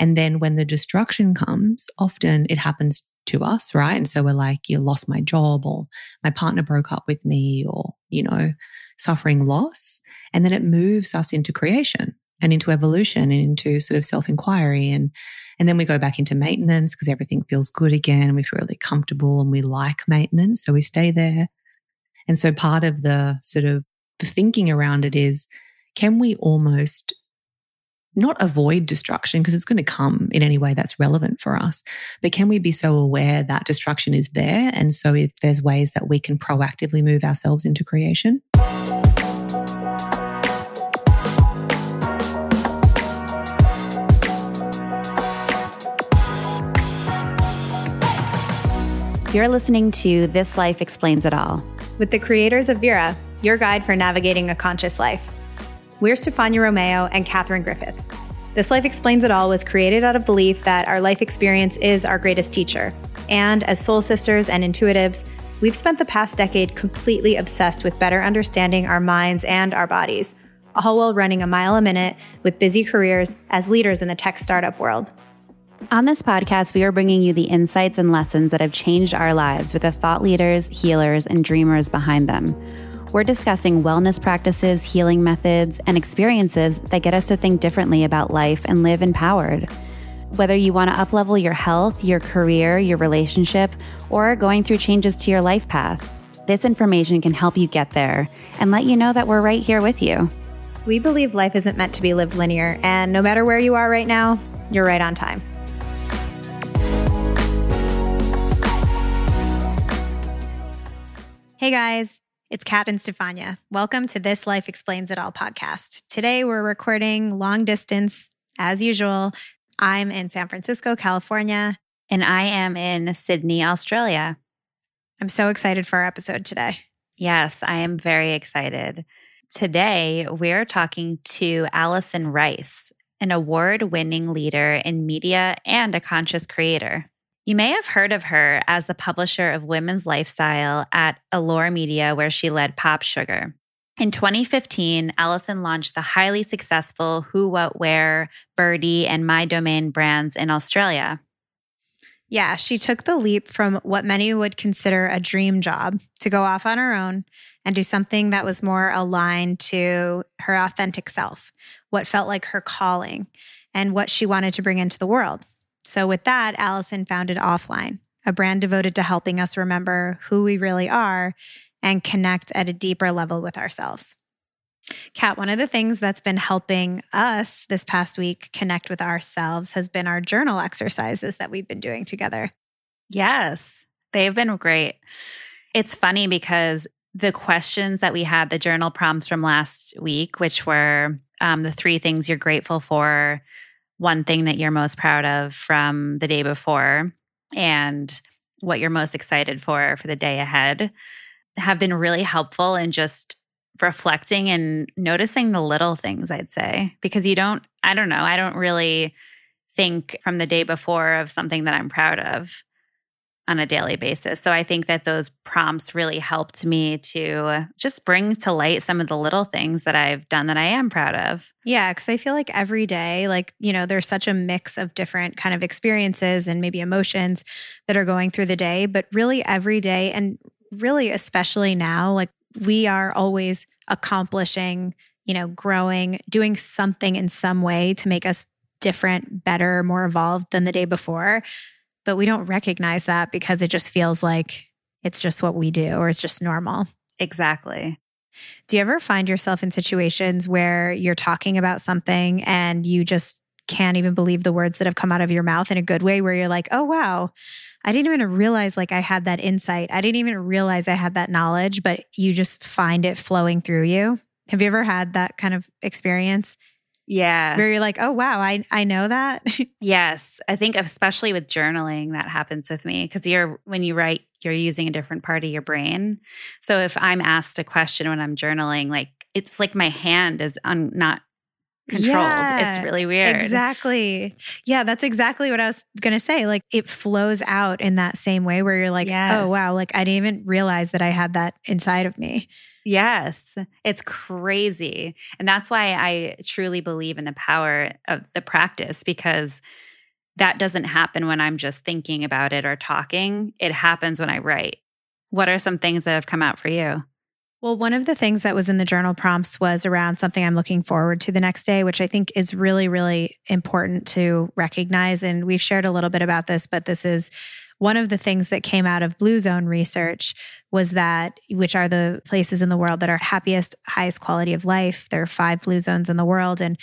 And then when the destruction comes, often it happens to us, right? And so we're like, you lost my job or my partner broke up with me or, you know, suffering loss. And then it moves us into creation and into evolution and into sort of self inquiry. And, and then we go back into maintenance because everything feels good again we feel really comfortable and we like maintenance. So we stay there. And so part of the sort of the thinking around it is, can we almost not avoid destruction because it's going to come in any way that's relevant for us. But can we be so aware that destruction is there? And so if there's ways that we can proactively move ourselves into creation. You're listening to This Life Explains It All with the creators of Virra, your guide for navigating a conscious life. We're Stefania Romeo and Katherine Griffiths. This Life Explains It All was created out of belief that our life experience is our greatest teacher. And as soul sisters and intuitives, we've spent the past decade completely obsessed with better understanding our minds and our bodies, all while running a mile a minute with busy careers as leaders in the tech startup world. On this podcast, we are bringing you the insights and lessons that have changed our lives with the thought leaders, healers, and dreamers behind them. We're discussing wellness practices, healing methods, and experiences that get us to think differently about life and live empowered. Whether you want to uplevel your health, your career, your relationship, or going through changes to your life path, this information can help you get there and let you know that we're right here with you. We believe life isn't meant to be lived linear, and no matter where you are right now, you're right on time. Hey guys, it's Kat and Stefania. Welcome to This Life Explains It All podcast. Today we're recording long distance as usual. I'm in San Francisco, California. And I am in Sydney, Australia. I'm so excited for our episode today. Yes, I am very excited. Today we're talking to Alison Rice, an award winning leader in media and a conscious creator. You may have heard of her as the publisher of women's lifestyle at Allure Media, where she led Pop Sugar. In 2015, Alison launched the highly successful Who, What, Wear, Byrdie, and MyDomaine brands in Australia. Yeah, she took the leap from what many would consider a dream job to go off on her own and do something that was more aligned to her authentic self, what felt like her calling, and what she wanted to bring into the world. So, with that, Alison founded Offline, a brand devoted to helping us remember who we really are and connect at a deeper level with ourselves. Kat, one of the things that's been helping us this past week connect with ourselves has been our journal exercises that we've been doing together. Yes, they've been great. It's funny because the questions that we had, the journal prompts from last week, which were um, the three things you're grateful for, one thing that you're most proud of from the day before and what you're most excited for for the day ahead have been really helpful in just reflecting and noticing the little things, I'd say, because you don't, I don't know, I don't really think from the day before of something that I'm proud of on a daily basis. So I think that those prompts really helped me to just bring to light some of the little things that I've done that I am proud of. Yeah, cuz I feel like every day like, you know, there's such a mix of different kind of experiences and maybe emotions that are going through the day, but really every day and really especially now like we are always accomplishing, you know, growing, doing something in some way to make us different, better, more evolved than the day before but we don't recognize that because it just feels like it's just what we do or it's just normal. Exactly. Do you ever find yourself in situations where you're talking about something and you just can't even believe the words that have come out of your mouth in a good way where you're like, "Oh wow, I didn't even realize like I had that insight. I didn't even realize I had that knowledge, but you just find it flowing through you." Have you ever had that kind of experience? Yeah. Where you're like, oh, wow, I, I know that. yes. I think, especially with journaling, that happens with me because you're, when you write, you're using a different part of your brain. So if I'm asked a question when I'm journaling, like, it's like my hand is un, not controlled. Yeah, it's really weird. Exactly. Yeah, that's exactly what I was going to say. Like it flows out in that same way where you're like, oh, yes. oh, wow, like I didn't even realize that I had that inside of me. Yes, it's crazy. And that's why I truly believe in the power of the practice because that doesn't happen when I'm just thinking about it or talking. It happens when I write. What are some things that have come out for you? Well, one of the things that was in the journal prompts was around something I'm looking forward to the next day, which I think is really, really important to recognize. And we've shared a little bit about this, but this is one of the things that came out of Blue Zone research was that, which are the places in the world that are happiest, highest quality of life. There are five blue zones in the world. And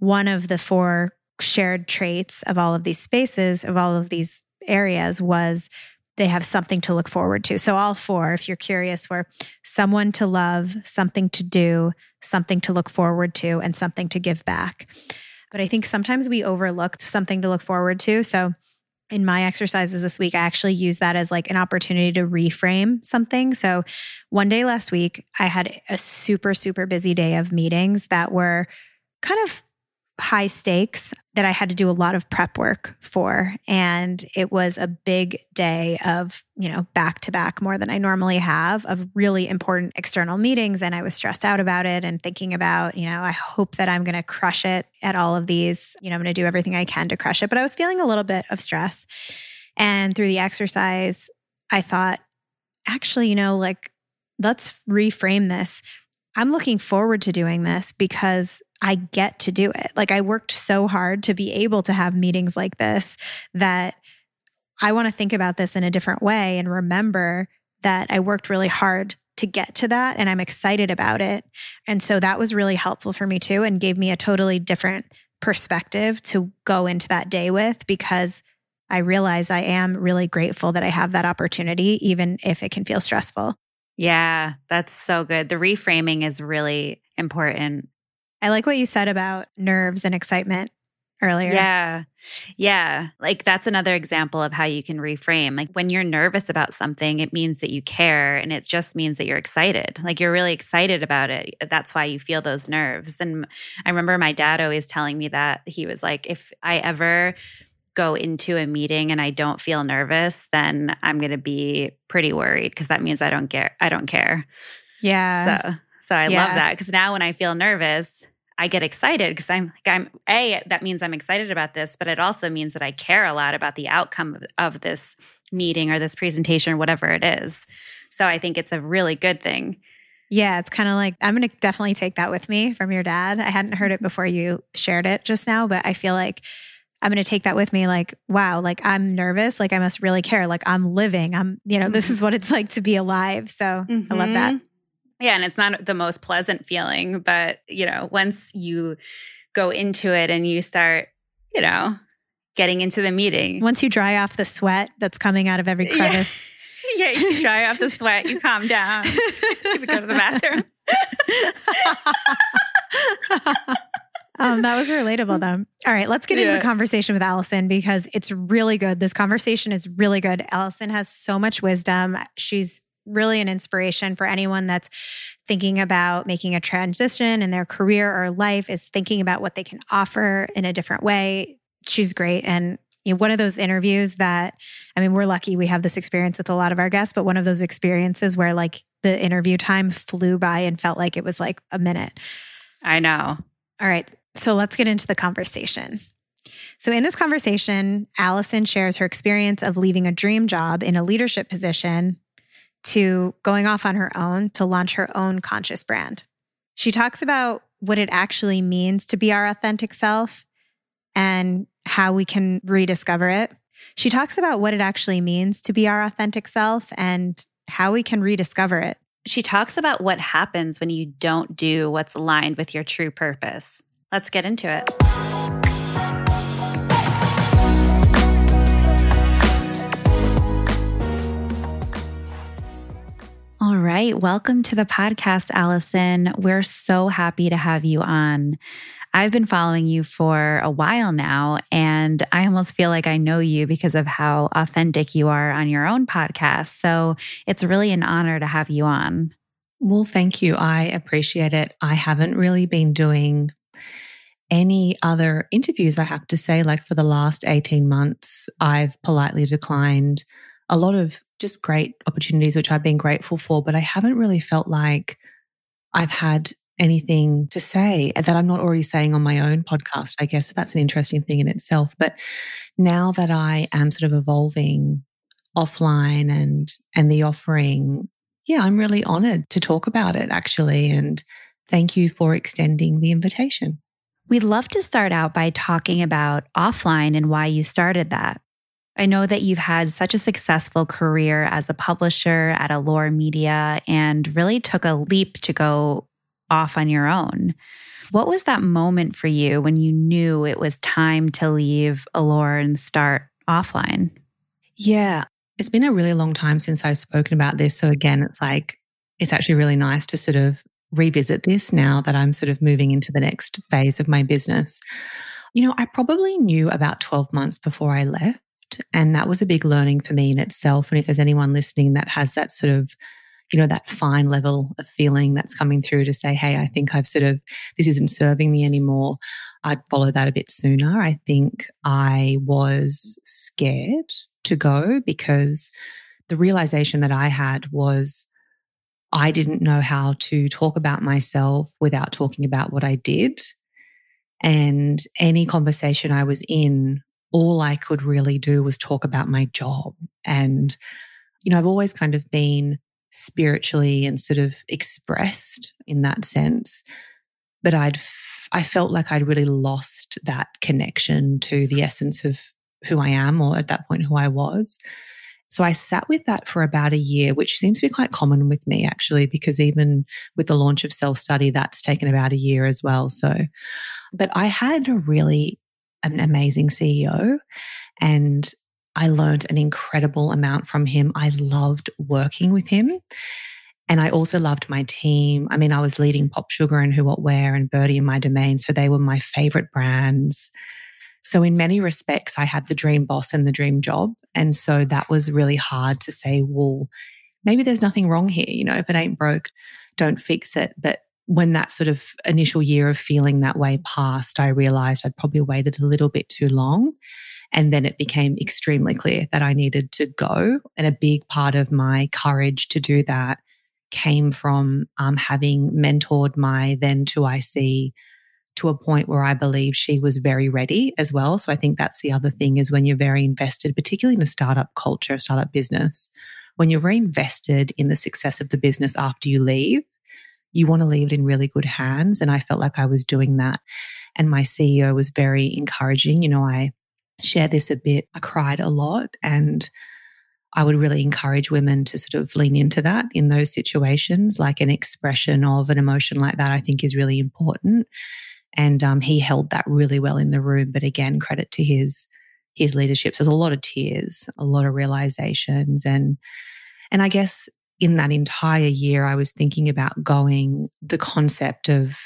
one of the four shared traits of all of these spaces, of all of these areas, was they have something to look forward to. So, all four, if you're curious, were someone to love, something to do, something to look forward to, and something to give back. But I think sometimes we overlooked something to look forward to. So, in my exercises this week, I actually use that as like an opportunity to reframe something. So, one day last week, I had a super, super busy day of meetings that were kind of high stakes that I had to do a lot of prep work for. And it was a big day of, you know, back to back more than I normally have of really important external meetings. And I was stressed out about it and thinking about, you know, I hope that I'm going to crush it at all of these. You know, I'm going to do everything I can to crush it. But I was feeling a little bit of stress. And through the exercise, I thought, actually, you know, like, let's reframe this. I'm looking forward to doing this because I get to do it. Like I worked so hard to be able to have meetings like this that I want to think about this in a different way and remember that I worked really hard to get to that and I'm excited about it. And so that was really helpful for me too and gave me a totally different perspective to go into that day with because I realize I am really grateful that I have that opportunity, even if it can feel stressful. Yeah, that's so good. The reframing is really important. I like what you said about nerves and excitement earlier. Yeah. Yeah. Like that's another example of how you can reframe. Like when you're nervous about something, it means that you care and it just means that you're excited. Like you're really excited about it. That's why you feel those nerves. And I remember my dad always telling me that he was like, if I ever go into a meeting and I don't feel nervous, then I'm going to be pretty worried because that means I don't care. I don't care. Yeah. So, so I yeah. love that because now when I feel nervous, I get excited because I'm like I'm a that means I'm excited about this, but it also means that I care a lot about the outcome of, of this meeting or this presentation or whatever it is. So I think it's a really good thing. Yeah, it's kind of like I'm going to definitely take that with me from your dad. I hadn't heard it before you shared it just now, but I feel like I'm going to take that with me like wow, like I'm nervous, like I must really care, like I'm living. I'm, you know, this mm-hmm. is what it's like to be alive. So mm-hmm. I love that. Yeah, and it's not the most pleasant feeling, but you know, once you go into it and you start, you know, getting into the meeting. Once you dry off the sweat that's coming out of every crevice. Yeah, yeah you dry off the sweat, you calm down, you go to the bathroom. um, that was relatable though. All right, let's get yeah. into the conversation with Alison because it's really good. This conversation is really good. Alison has so much wisdom. She's really an inspiration for anyone that's thinking about making a transition in their career or life, is thinking about what they can offer in a different way. She's great. And you know, one of those interviews that, I mean, we're lucky we have this experience with a lot of our guests, but one of those experiences where like the interview time flew by and felt like it was like a minute. I know. All right. So let's get into the conversation. So, in this conversation, Alison shares her experience of leaving a dream job in a leadership position to going off on her own to launch her own conscious brand. She talks about what it actually means to be our authentic self and how we can rediscover it. She talks about what it actually means to be our authentic self and how we can rediscover it. She talks about what happens when you don't do what's aligned with your true purpose. Let's get into it. Right. Welcome to the podcast, Alison. We're so happy to have you on. I've been following you for a while now, and I almost feel like I know you because of how authentic you are on your own podcast. So it's really an honor to have you on. Well, thank you. I appreciate it. I haven't really been doing any other interviews, I have to say. Like for the last 18 months, I've politely declined a lot of just great opportunities, which I've been grateful for, but I haven't really felt like I've had anything to say that I'm not already saying on my own podcast, I guess. That's an interesting thing in itself. But now that I am sort of evolving offline and and the offering, yeah, I'm really honored to talk about it actually. And thank you for extending the invitation. We'd love to start out by talking about offline and why you started that. I know that you've had such a successful career as a publisher at Allure Media and really took a leap to go off on your own. What was that moment for you when you knew it was time to leave Allure and start offline? Yeah, it's been a really long time since I've spoken about this. So, again, it's like, it's actually really nice to sort of revisit this now that I'm sort of moving into the next phase of my business. You know, I probably knew about 12 months before I left. And that was a big learning for me in itself. And if there's anyone listening that has that sort of, you know, that fine level of feeling that's coming through to say, hey, I think I've sort of, this isn't serving me anymore, I'd follow that a bit sooner. I think I was scared to go because the realization that I had was I didn't know how to talk about myself without talking about what I did. And any conversation I was in all I could really do was talk about my job. And, you know, I've always kind of been spiritually and sort of expressed in that sense. But I'd, I felt like I'd really lost that connection to the essence of who I am, or at that point, who I was. So I sat with that for about a year, which seems to be quite common with me actually, because even with the launch of self study, that's taken about a year as well. So, but I had a really an amazing CEO and I learned an incredible amount from him. I loved working with him. And I also loved my team. I mean, I was leading Pop Sugar and Who What Wear and Byrdie in MyDomaine. So they were my favorite brands. So, in many respects, I had the dream boss and the dream job. And so that was really hard to say, well, maybe there's nothing wrong here. You know, if it ain't broke, don't fix it. But when that sort of initial year of feeling that way passed, I realized I'd probably waited a little bit too long. And then it became extremely clear that I needed to go. And a big part of my courage to do that came from um, having mentored my then 2IC to a point where I believe she was very ready as well. So I think that's the other thing is when you're very invested, particularly in a startup culture, startup business, when you're very invested in the success of the business after you leave, you want to leave it in really good hands. And I felt like I was doing that. And my CEO was very encouraging. You know, I share this a bit. I cried a lot and I would really encourage women to sort of lean into that in those situations. Like an expression of an emotion like that, I think is really important. And um, he held that really well in the room. But again, credit to his his leadership. So there's a lot of tears, a lot of realizations, and and I guess in that entire year, I was thinking about going the concept of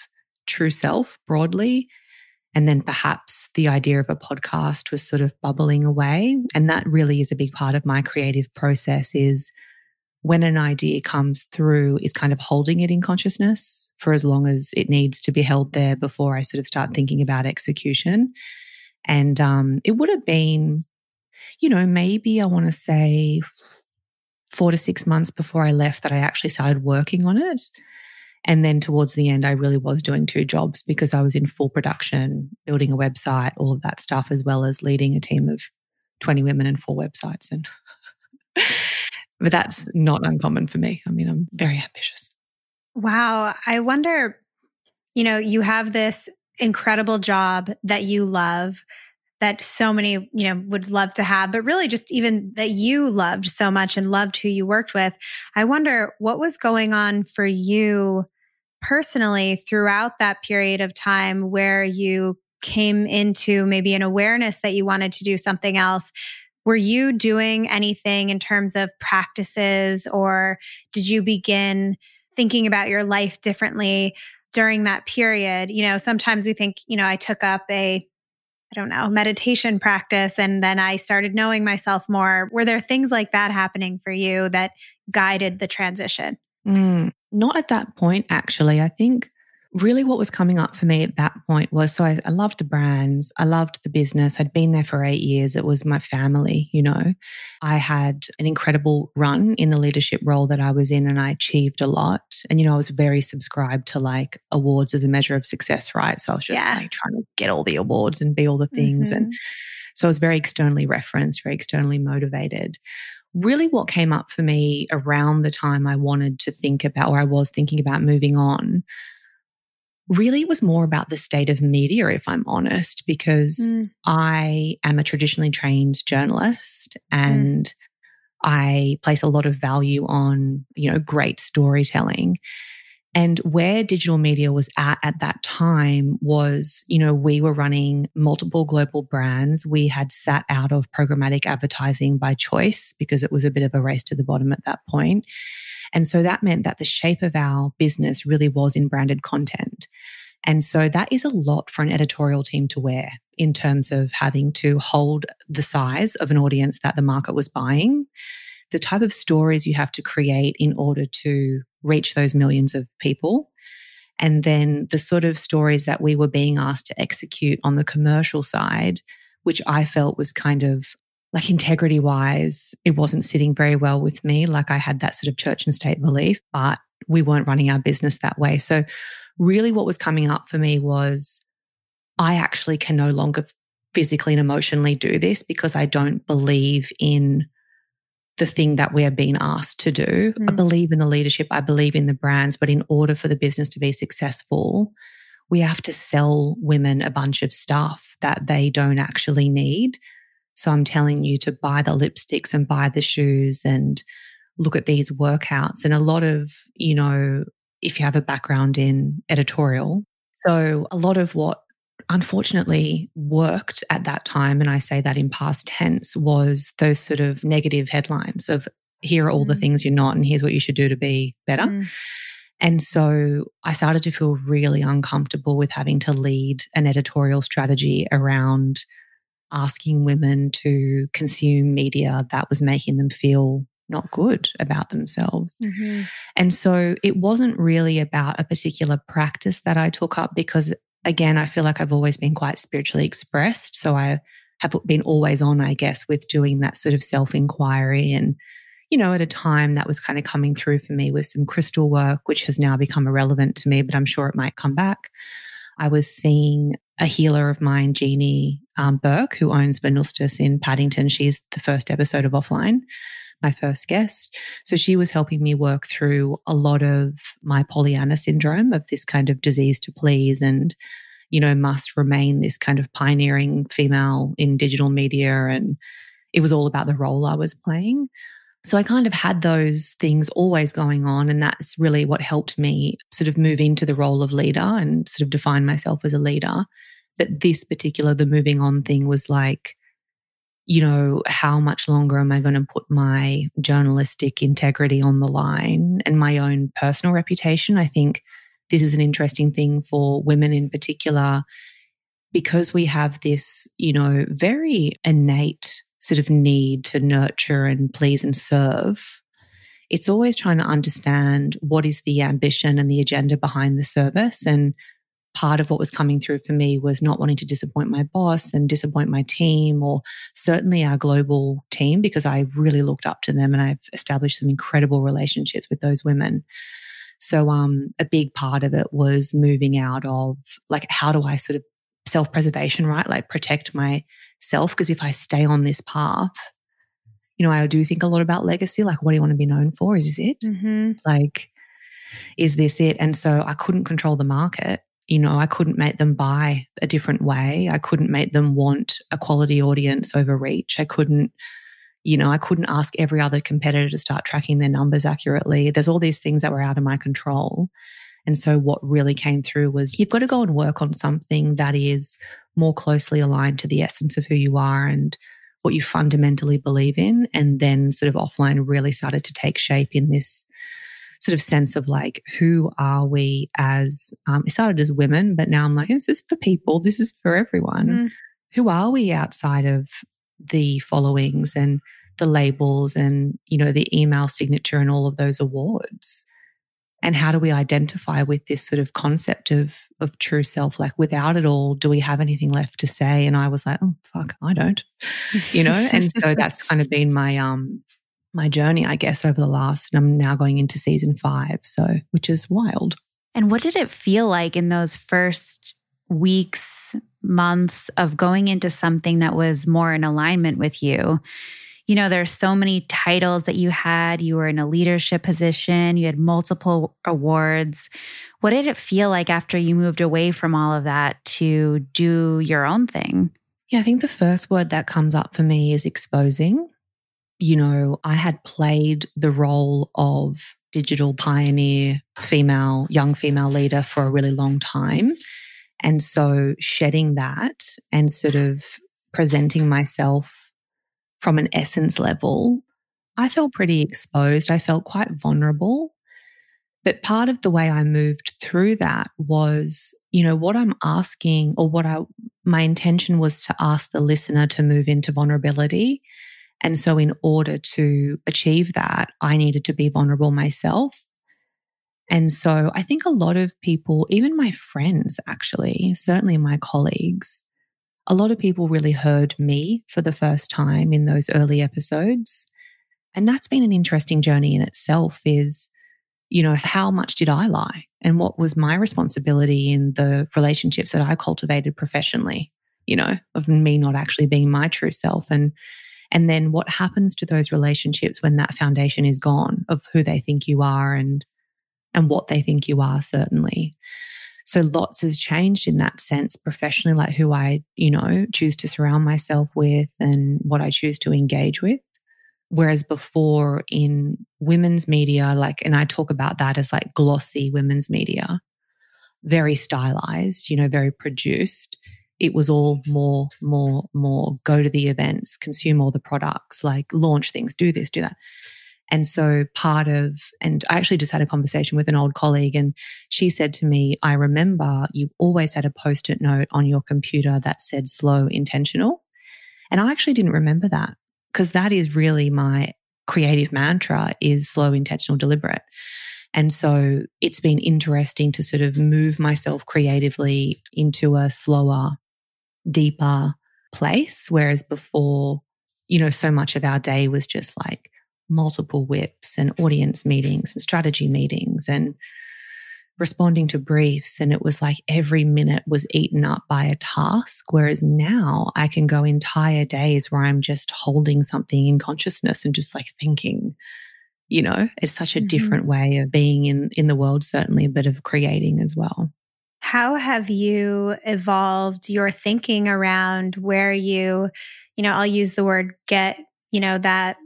true self broadly. And then perhaps the idea of a podcast was sort of bubbling away. And that really is a big part of my creative process is when an idea comes through is kind of holding it in consciousness for as long as it needs to be held there before I sort of start thinking about execution. And um, it would have been, you know, maybe I want to say four to six months before I left that I actually started working on it. And then towards the end, I really was doing two jobs because I was in full production, building a website, all of that stuff, as well as leading a team of 20 women and four websites. And but that's not uncommon for me. I mean, I'm very ambitious. Wow. I wonder, you know, you have this incredible job that you love that so many, you know, would love to have, but really just even that you loved so much and loved who you worked with. I wonder what was going on for you personally throughout that period of time where you came into maybe an awareness that you wanted to do something else. Were you doing anything in terms of practices or did you begin thinking about your life differently during that period? You know, sometimes we think, you know, I took up a I don't know, meditation practice. And then I started knowing myself more. Were there things like that happening for you that guided the transition? Mm, not at that point, actually. I think really what was coming up for me at that point was so I, I, loved the brands i loved the business i'd been there for eight years it was my family you know i had an incredible run in the leadership role that i was in and i achieved a lot and you know i was very subscribed to like awards as a measure of success right so i was just yeah. like trying to get all the awards and be all the things mm-hmm. and so i was very externally referenced very externally motivated really what came up for me around the time i wanted to think about or i was thinking about moving on really it was more about the state of media, if I'm honest, because mm. I am a traditionally trained journalist mm. and mm. I place a lot of value on, you know, great storytelling. And where digital media was at at that time was, you know, we were running multiple global brands. We had sat out of programmatic advertising by choice because it was a bit of a race to the bottom at that point. And so that meant that the shape of our business really was in branded content. And so that is a lot for an editorial team to wear in terms of having to hold the size of an audience that the market was buying, the type of stories you have to create in order to reach those millions of people. And then the sort of stories that we were being asked to execute on the commercial side, which I felt was kind of like integrity wise, it wasn't sitting very well with me. Like I had that sort of church and state belief, but we weren't running our business that way. So, really, what was coming up for me was I actually can no longer physically and emotionally do this because I don't believe in the thing that we are being asked to do. Mm. I believe in the leadership, I believe in the brands, but in order for the business to be successful, we have to sell women a bunch of stuff that they don't actually need. So I'm telling you to buy the lipsticks and buy the shoes and look at these workouts. And a lot of, you know, if you have a background in editorial, so a lot of what unfortunately worked at that time, and I say that in past tense, was those sort of negative headlines of here are all mm. the things you're not, and here's what you should do to be better. Mm. And so I started to feel really uncomfortable with having to lead an editorial strategy around asking women to consume media that was making them feel not good about themselves. Mm-hmm. And so it wasn't really about a particular practice that I took up because, again, I feel like I've always been quite spiritually expressed. So I have been always on, I guess, with doing that sort of self inquiry. And, you know, at a time that was kind of coming through for me with some crystal work, which has now become irrelevant to me, but I'm sure it might come back. I was seeing a healer of mine, Jeannie um, Burke, who owns Venustus in Paddington. She's the first episode of Offline, my first guest. So she was helping me work through a lot of my Pollyanna syndrome of this kind of disease to please and, you know, must remain this kind of pioneering female in digital media. And it was all about the role I was playing. So I kind of had those things always going on. And that's really what helped me sort of move into the role of leader and sort of define myself as a leader. But this particular, the moving on thing was like, you know, how much longer am I going to put my journalistic integrity on the line and my own personal reputation? I think this is an interesting thing for women in particular because we have this, you know, very innate sort of need to nurture and please and serve, it's always trying to understand what is the ambition and the agenda behind the service. And part of what was coming through for me was not wanting to disappoint my boss and disappoint my team or certainly our global team because I really looked up to them and I've established some incredible relationships with those women. So um a big part of it was moving out of like how do I sort of self-preservation, right? Like protect my self. Because if I stay on this path, you know, I do think a lot about legacy. Like, what do you want to be known for? Is this it? Mm-hmm. Like, is this it? And so I couldn't control the market. You know, I couldn't make them buy a different way. I couldn't make them want a quality audience over reach. I couldn't, you know, I couldn't ask every other competitor to start tracking their numbers accurately. There's all these things that were out of my control. And so what really came through was you've got to go and work on something that is more closely aligned to the essence of who you are and what you fundamentally believe in. And then sort of offline really started to take shape in this sort of sense of like, who are we as, um, it started as women, but now I'm like, this is for people, this is for everyone. Mm. Who are we outside of the followings and the labels and, you know, the email signature and all of those awards? and how do we identify with this sort of concept of of true self like without it all do we have anything left to say and i was like oh fuck i don't you know and so that's kind of been my um my journey i guess over the last and i'm now going into season 5 so which is wild and what did it feel like in those first weeks months of going into something that was more in alignment with you you know, there's so many titles that you had. You were in a leadership position, you had multiple awards. What did it feel like after you moved away from all of that to do your own thing? Yeah, I think the first word that comes up for me is exposing. You know, I had played the role of digital pioneer, female, young female leader for a really long time. And so shedding that and sort mm-hmm. of presenting myself from an essence level, I felt pretty exposed. I felt quite vulnerable. But part of the way I moved through that was, you know, what I'm asking or what I, my intention was to ask the listener to move into vulnerability. And so, in order to achieve that, I needed to be vulnerable myself. And so, I think a lot of people, even my friends, actually, certainly my colleagues, a lot of people really heard me for the first time in those early episodes. And that's been an interesting journey in itself is, you know, how much did I lie? And what was my responsibility in the relationships that I cultivated professionally, you know, of me not actually being my true self and and then what happens to those relationships when that foundation is gone of who they think you are and and what they think you are certainly. So lots has changed in that sense professionally, like who I, you know, choose to surround myself with and what I choose to engage with. Whereas before in women's media, like, and I talk about that as like glossy women's media, very stylized, you know, very produced. It was all more, more, more go to the events, consume all the products, like launch things, do this, do that. And so part of, and I actually just had a conversation with an old colleague and she said to me, I remember you always had a post it note on your computer that said slow intentional. And I actually didn't remember that because that is really my creative mantra is slow intentional deliberate. And so it's been interesting to sort of move myself creatively into a slower, deeper place. Whereas before, you know, so much of our day was just like, multiple whips and audience meetings and strategy meetings and responding to briefs. And it was like every minute was eaten up by a task. Whereas now I can go entire days where I'm just holding something in consciousness and just like thinking, you know, it's such a mm-hmm. different way of being in, in the world, certainly a bit of creating as well. How have you evolved your thinking around where you, you know, I'll use the word get, you know, that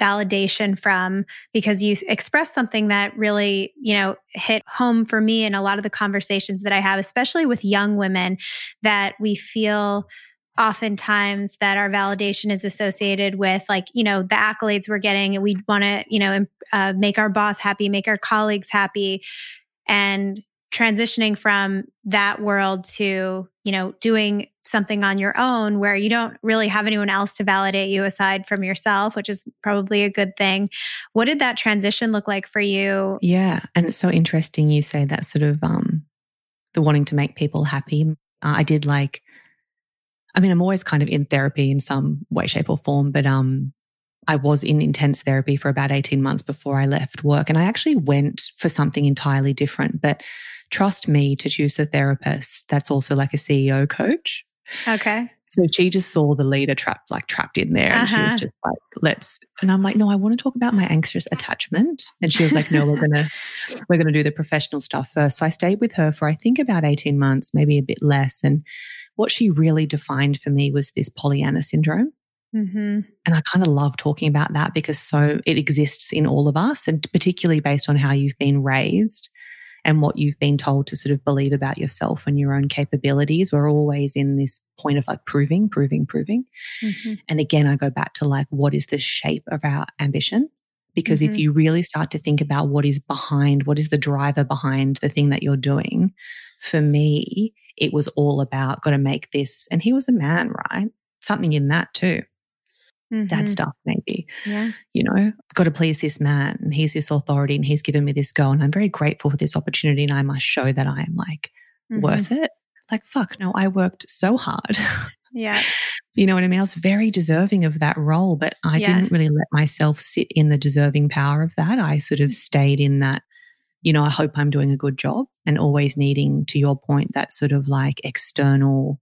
validation from because you expressed something that really, you know, hit home for me in a lot of the conversations that I have, especially with young women, that we feel oftentimes that our validation is associated with like you know the accolades we're getting we want to you know uh, make our boss happy make our colleagues happy and transitioning from that world to you know doing something on your own where you don't really have anyone else to validate you aside from yourself which is probably a good thing what did that transition look like for you yeah and it's so interesting you say that sort of um the wanting to make people happy uh, i did like i mean i'm always kind of in therapy in some way shape or form but um I was in intense therapy for about 18 months before I left work. And I actually went for something entirely different. But trust me to choose a therapist that's also like a CEO coach. Okay. So she just saw the leader trapped, like trapped in there. And uh-huh. she was uh-huh. just like, let's, and I'm like, no, I want to talk about my anxious attachment. And she was like, no, we're going to, we're going to do the professional stuff first. So I stayed with her for, I think about 18 months, maybe a bit less. And what she really defined for me was this Pollyanna syndrome. Mm-hmm. And I kind of love talking about that because so it exists in all of us, and particularly based on how you've been raised and what you've been told to sort of believe about yourself and your own capabilities. We're always in this point of like proving, proving, proving. Mm-hmm. And again, I go back to like, what is the shape of our ambition? Because mm-hmm. if you really start to think about what is behind, what is the driver behind the thing that you're doing, for me, it was all about got to make this. And he was a man, right? Something in that too. Mm-hmm. dad stuff, maybe. Yeah. You know, I've got to please this man and he's this authority and he's given me this goal. And I'm very grateful for this opportunity and I must show that I am like mm-hmm. worth it. Like, fuck, no, I worked so hard. Yeah. you know what I mean? I was very deserving of that role, but I yeah. didn't really let myself sit in the deserving power of that. I sort of stayed in that, you know, I hope I'm doing a good job and always needing, to your point, that sort of like external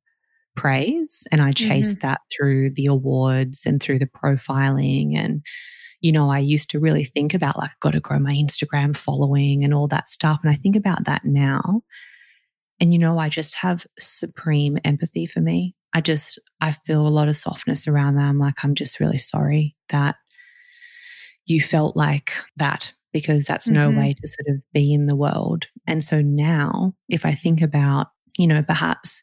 praise. And I chased mm-hmm. that through the awards and through the profiling. And, you know, I used to really think about like, I've got to grow my Instagram following and all that stuff. And I think about that now. And, you know, I just have supreme empathy for me. I just, I feel a lot of softness around that. I'm like, I'm just really sorry that you felt like that because that's mm-hmm. no way to sort of be in the world. And so now, if I think about, you know, perhaps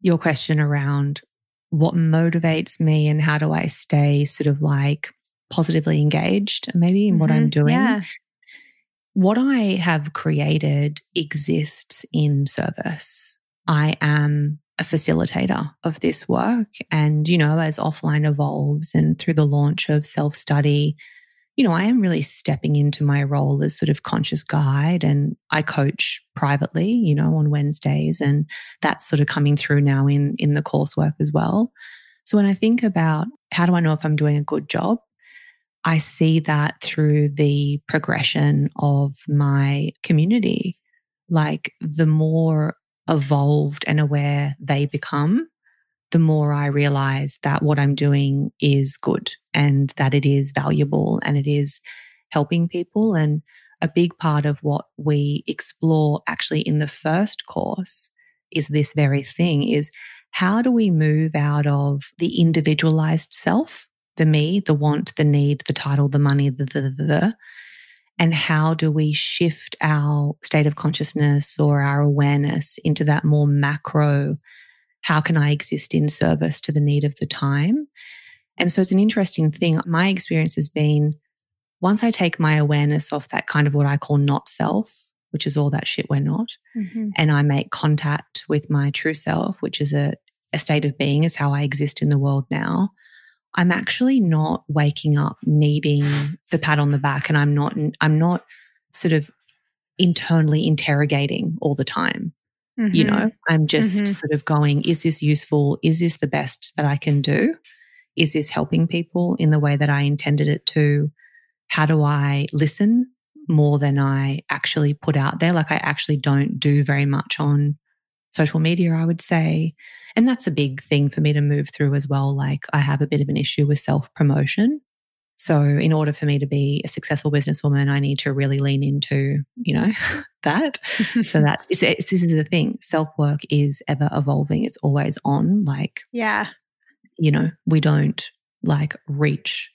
your question around what motivates me and how do I stay sort of like positively engaged, maybe in mm-hmm. what I'm mm-hmm. doing. Yeah. What I have created exists in service. I am a facilitator of this work. And, you know, as offline evolves and through the launch of self study, you know, I am really stepping into my role as sort of conscious guide and I coach privately, you know, on Wednesdays and that's sort of coming through now in in the coursework as well. So when I think about how do I know if I'm doing a good job? I see that through the progression of my community. Like the more evolved and aware they become, the more I realize that what I'm doing is good and that it is valuable and it is helping people. And a big part of what we explore actually in the first course is this very thing is how do we move out of the individualized self, the me, the want, the need, the title, the money, the, the, the, the and how do we shift our state of consciousness or our awareness into that more macro how can I exist in service to the need of the time? And so it's an interesting thing. My experience has been once I take my awareness off that kind of what I call not self, which is all that shit we're not, mm-hmm. and I make contact with my true self, which is a, a state of being, is how I exist in the world now. I'm actually not waking up needing the pat on the back and I'm not I'm not sort of internally interrogating all the time. Mm-hmm. You know, I'm just mm-hmm. sort of going, is this useful? Is this the best that I can do? Is this helping people in the way that I intended it to? How do I listen more than I actually put out there? Like, I actually don't do very much on social media, I would say. And that's a big thing for me to move through as well. Like, I have a bit of an issue with self promotion. So, in order for me to be a successful businesswoman, I need to really lean into, you know, that. so that's it's, it's, this is the thing. Self work is ever evolving. It's always on. Like, yeah, you know, we don't like reach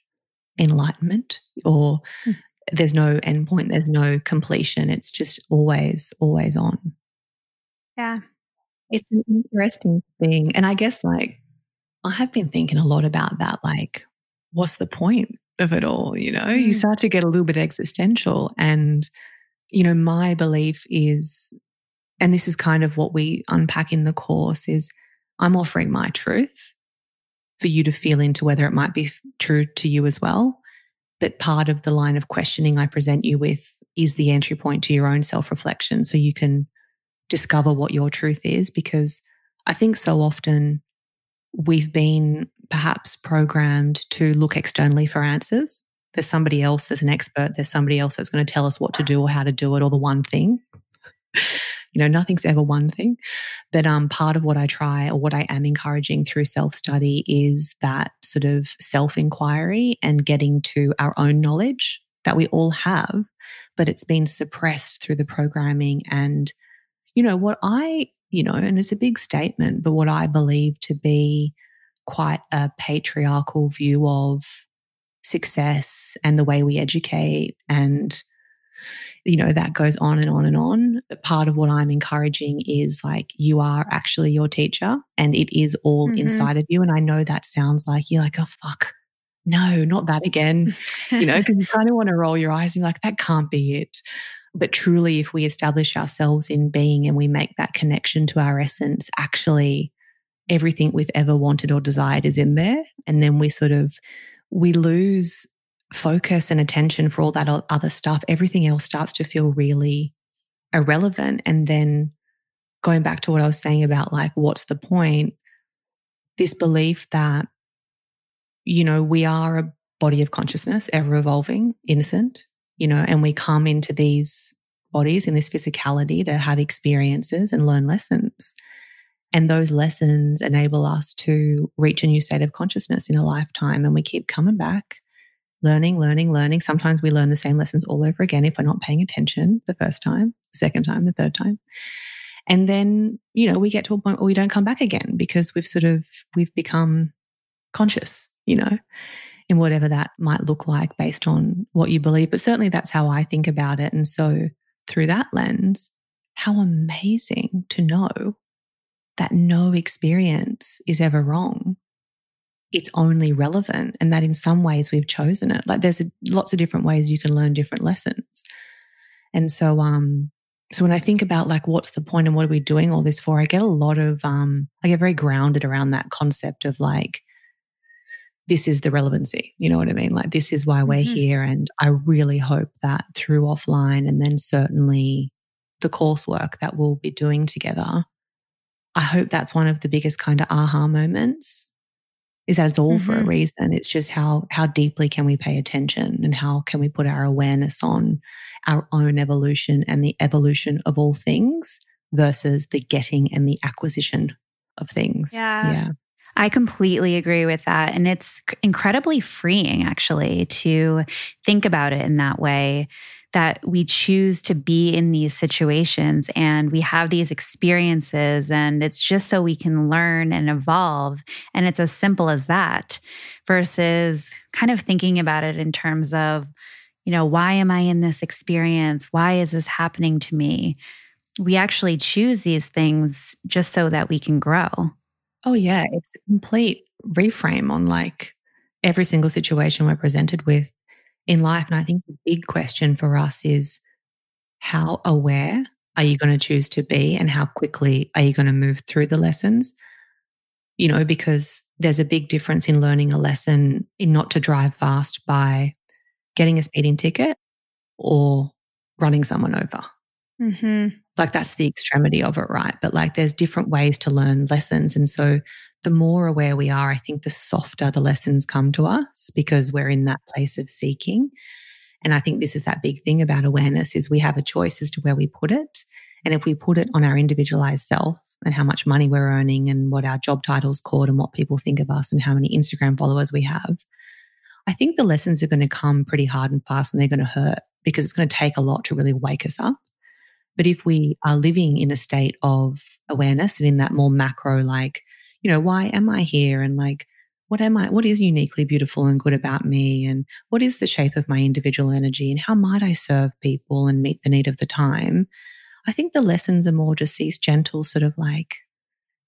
enlightenment or mm. there's no endpoint. There's no completion. It's just always, always on. Yeah, it's an interesting thing, and I guess like I have been thinking a lot about that. Like, what's the point? Of it all, you know, mm. you start to get a little bit existential. And, you know, my belief is, and this is kind of what we unpack in the course is I'm offering my truth for you to feel into whether it might be true to you as well. But part of the line of questioning I present you with is the entry point to your own self reflection so you can discover what your truth is. Because I think so often we've been perhaps programmed to look externally for answers. There's somebody else, there's an expert, there's somebody else that's going to tell us what to do or how to do it or the one thing. you know, nothing's ever one thing. But um, part of what I try or what I am encouraging through self study is that sort of self inquiry and getting to our own knowledge that we all have, but it's been suppressed through the programming. And, you know, what I, you know, and it's a big statement, but what I believe to be quite a patriarchal view of success and the way we educate and you know that goes on and on and on. But part of what i'm encouraging is like you are actually your teacher and it is all mm-hmm. inside of you. And i know that sounds like you're like oh fuck. No not that again. You know because you kind of want to roll your eyes and be like that can't be it. But truly if we establish ourselves in being and we make that connection to our essence actually everything we've ever wanted or desired is in there. And then we sort of, we lose focus and attention for all that other stuff. Everything else starts to feel really irrelevant. And then going back to what I was saying about like, what's the point? This belief that, you know, we are a body of consciousness, ever evolving, innocent, you know, and we come into these bodies in this physicality to have experiences and learn lessons. And those lessons enable us to reach a new state of consciousness in a lifetime. And we keep coming back, learning, learning, learning. Sometimes we learn the same lessons all over again if we're not paying attention the first time, second time, the third time. And then, you know, we get to a point where we don't come back again because we've sort of, we've become conscious, you know, in whatever that might look like based on what you believe. But certainly that's how I think about it. And so through that lens, how amazing to know that no experience is ever wrong. It's only relevant, and that in some ways we've chosen it. Like there's a, lots of different ways you can learn different lessons. And so, um, so when I think about like what's the point and what are we doing all this for, I get a lot of um I get very grounded around that concept of like this is the relevancy. You know what I mean? Like this is why we're mm-hmm. here. And I really hope that through offline and then certainly the coursework that we'll be doing together, I hope that's one of the biggest kind of aha moments is that it's all mm-hmm. for a mm-hmm. reason. It's just how how deeply can we pay attention and how can we put our awareness on our own evolution and the evolution of all things versus the getting and the acquisition of things. Yeah. Yeah. I completely agree with that. And it's incredibly freeing, actually, to think about it in that way that we choose to be in these situations and we have these experiences, and it's just so we can learn and evolve. And it's as simple as that versus kind of thinking about it in terms of, you know, why am I in this experience? Why is this happening to me? We actually choose these things just so that we can grow. Oh, yeah. It's a complete reframe on like every single situation we're presented with in life. And I think the big question for us is how aware are you going to choose to be and how quickly are you going to move through the lessons? You know, because there's a big difference in learning a lesson in not to drive fast by getting a speeding ticket or running someone over. Mm-hmm. Like that's the extremity of it, right? But like there's different ways to learn lessons. And so the more aware we are, I think the softer the lessons come to us because we're in that place of seeking. And I think this is that big thing about awareness is we have a choice as to where we put it. And if we put it on our individualized self and how much money we're earning and what our job title's called and what people think of us and how many Instagram followers we have, I think the lessons are going to come pretty hard and fast and they're going to hurt because it's going to take a lot to really wake us up. But if we are living in a state of awareness and in that more macro, like, you know, why am I here? And like, what am I, what is uniquely beautiful and good about me? And what is the shape of my individual energy? And how might I serve people and meet the need of the time? I think the lessons are more just these gentle, sort of like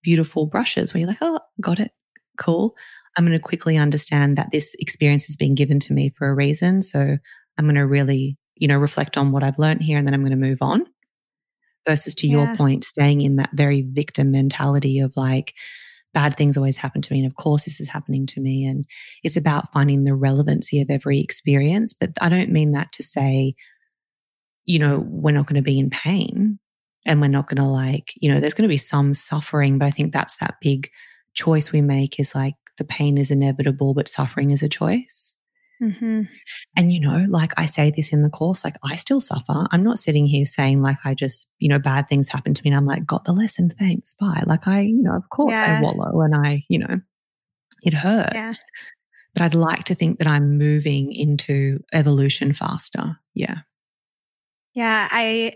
beautiful brushes where you're like, oh, got it. Cool. I'm going to quickly understand that this experience is being given to me for a reason. So I'm going to really, you know, reflect on what I've learned here and then I'm going to move on versus to yeah. your point, staying in that very victim mentality of like, bad things always happen to me. And of course, this is happening to me. And it's about finding the relevancy of every experience. But I don't mean that to say, you know, we're not going to be in pain and we're not going to like, you know, there's going to be some suffering. But I think that's that big choice we make is like the pain is inevitable, but suffering is a choice. Mm-hmm. And, you know, like I say this in the course, like I still suffer. I'm not sitting here saying, like, I just, you know, bad things happen to me. And I'm like, got the lesson. Thanks. Bye. Like, I, you know, of course yeah. I wallow and I, you know, it hurts. Yeah. But I'd like to think that I'm moving into evolution faster. Yeah. Yeah. I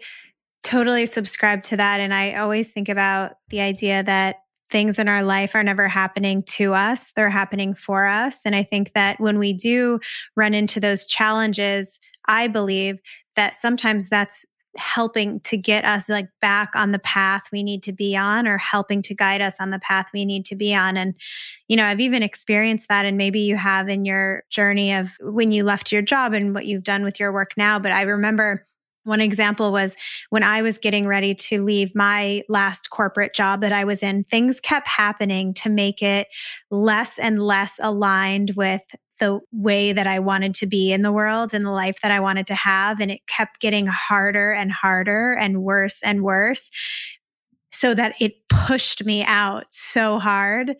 totally subscribe to that. And I always think about the idea that things in our life are never happening to us, they're happening for us. And I think that when we do run into those challenges, I believe that sometimes that's helping to get us like back on the path we need to be on or helping to guide us on the path we need to be on and you know i've even experienced that and maybe you have in your journey of when you left your job and what you've done with your work now but i remember One example was when I was getting ready to leave my last corporate job that I was in, things kept happening to make it less and less aligned with the way that I wanted to be in the world and the life that I wanted to have. And it kept getting harder and harder and worse and worse so that it pushed me out so hard.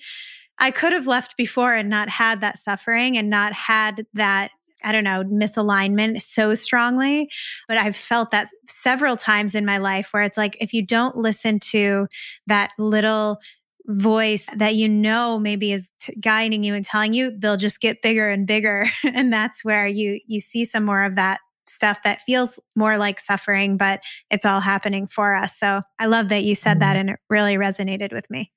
I could have left before and not had that suffering and not had that I don't know, misalignment so strongly. But I've felt that several times in my life where it's like, if you don't listen to that little voice that you know maybe is t- guiding you and telling you they'll just get bigger and bigger and that's where you you see some more of that stuff that feels more like suffering but it's all happening for us so i love that you said mm that mm-hmm. and it really resonated with me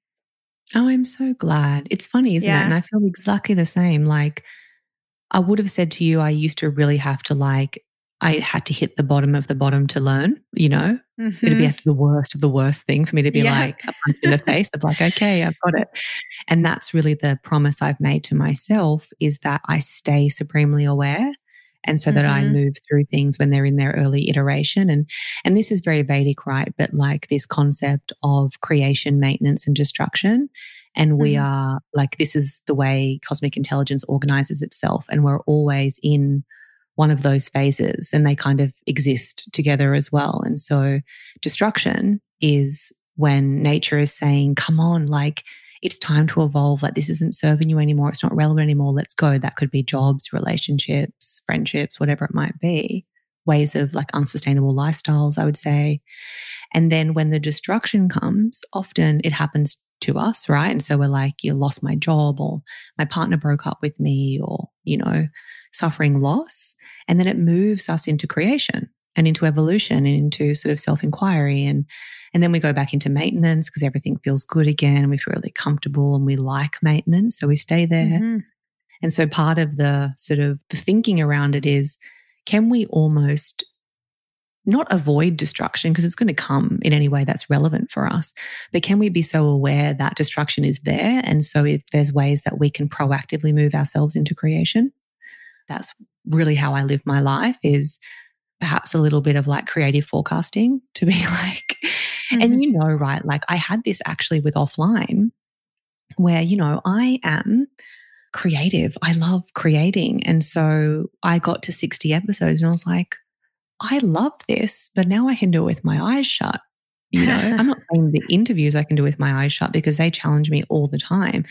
oh i'm so glad it's funny isn't yeah. it and i feel exactly the same like I would have said to you, I used to really have to like, I had to hit the bottom of the bottom to learn, you know? Mm-hmm. It'd be mm-hmm. the worst of the worst thing for me to be yeah. like a punch in the face of like, okay, I've got it. And that's really the promise I've made to myself is that I stay supremely aware and so mm-hmm. that I mm-hmm. move through things when they're in their early iteration. And and this is very Vedic, right? But like this concept of creation, maintenance, and destruction. And we mm-hmm. are like, this is the way cosmic intelligence organizes itself. And we're always in one of those phases and they kind of exist together as well. And so destruction is when nature is saying, come on, like, it's time to evolve. Like, this isn't serving you anymore. It's not relevant anymore. Let's go. That could be jobs, relationships, friendships, whatever it might be, ways of like unsustainable lifestyles, I would say. And then when the destruction comes, often it happens to us, right? And so we're like, you lost my job or my partner broke up with me or, you know, suffering loss. And then it moves us into creation and into evolution and into sort of self inquiry. And, and then we go back into maintenance because everything feels good again and we feel really comfortable and we like maintenance. So we stay there. Mm-hmm. And so part of the sort of the thinking around it is, can we almost not avoid destruction because it's going to come in any way that's relevant for us. But can we be so aware that destruction is there? And so if there's ways that we can proactively move ourselves into creation, that's really how I live my life is perhaps a little bit of like creative forecasting to be like, mm-hmm. and you know, right? Like I had this actually with offline where, you know, I am creative. I love creating. And so I got to 60 episodes and I was like, I love this, but now I can do it with my eyes shut. You know, I'm not saying the interviews I can do with my eyes shut because they challenge me all the time,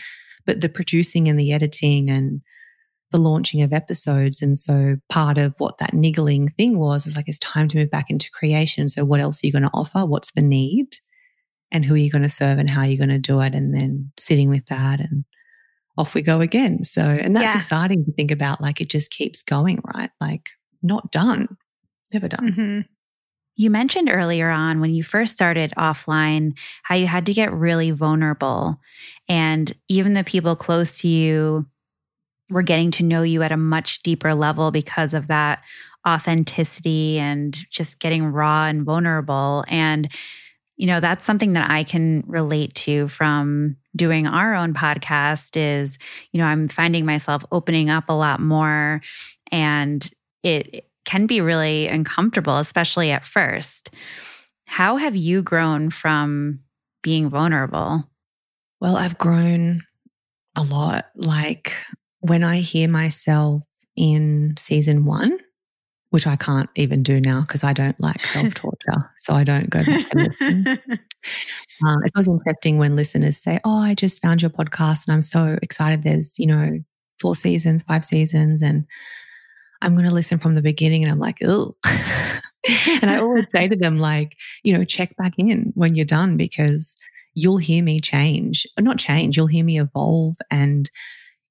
but the producing and the editing and the launching of episodes. And so part of what that niggling thing was is like, it's time to move back into creation. So what else are you going to offer? What's the need? And who are you going to serve and how are you going to do it? And then sitting with that and off we go again. So, and that's yeah. exciting to think about. Like it just keeps going, right? Like not done. Done. Mm-hmm. You mentioned earlier on when you first started offline how you had to get really vulnerable. And even the people close to you were getting to know you at a much deeper level because of that authenticity and just getting raw and vulnerable. And, you know, that's something that I can relate to from doing our own podcast is, you know, I'm finding myself opening up a lot more and it can be really uncomfortable, especially at first. How have you grown from being vulnerable? Well, I've grown a lot. Like when I hear myself in season one, which I can't even do now because I don't like self torture. so I don't go back and listen. uh, it's always interesting when listeners say, Oh, I just found your podcast and I'm so excited. There's, you know, four seasons, five seasons. And I'm going to listen from the beginning. And I'm like, oh. and I always say to them, like, you know, check back in when you're done because you'll hear me change, not change, you'll hear me evolve and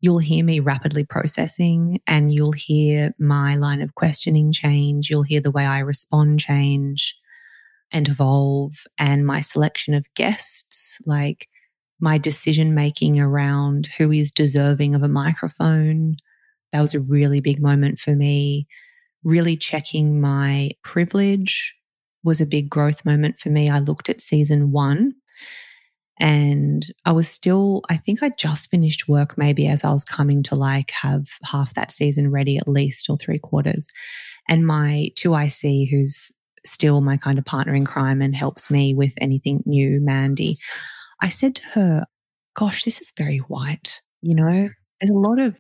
you'll hear me rapidly processing and you'll hear my line of questioning change. You'll hear the way I respond change and evolve and my selection of guests, like my decision making around who is deserving of a microphone that was a really big moment for me. Really checking my privilege was a big growth moment for me. I looked at season one and I was still, I think I just finished work maybe as I was coming to like have half that season ready at least or three quarters. And my 2IC, who's still my kind of partner in crime and helps me with anything new, Mandy. I said to her, Gosh, this is very white. You know, there's a lot of,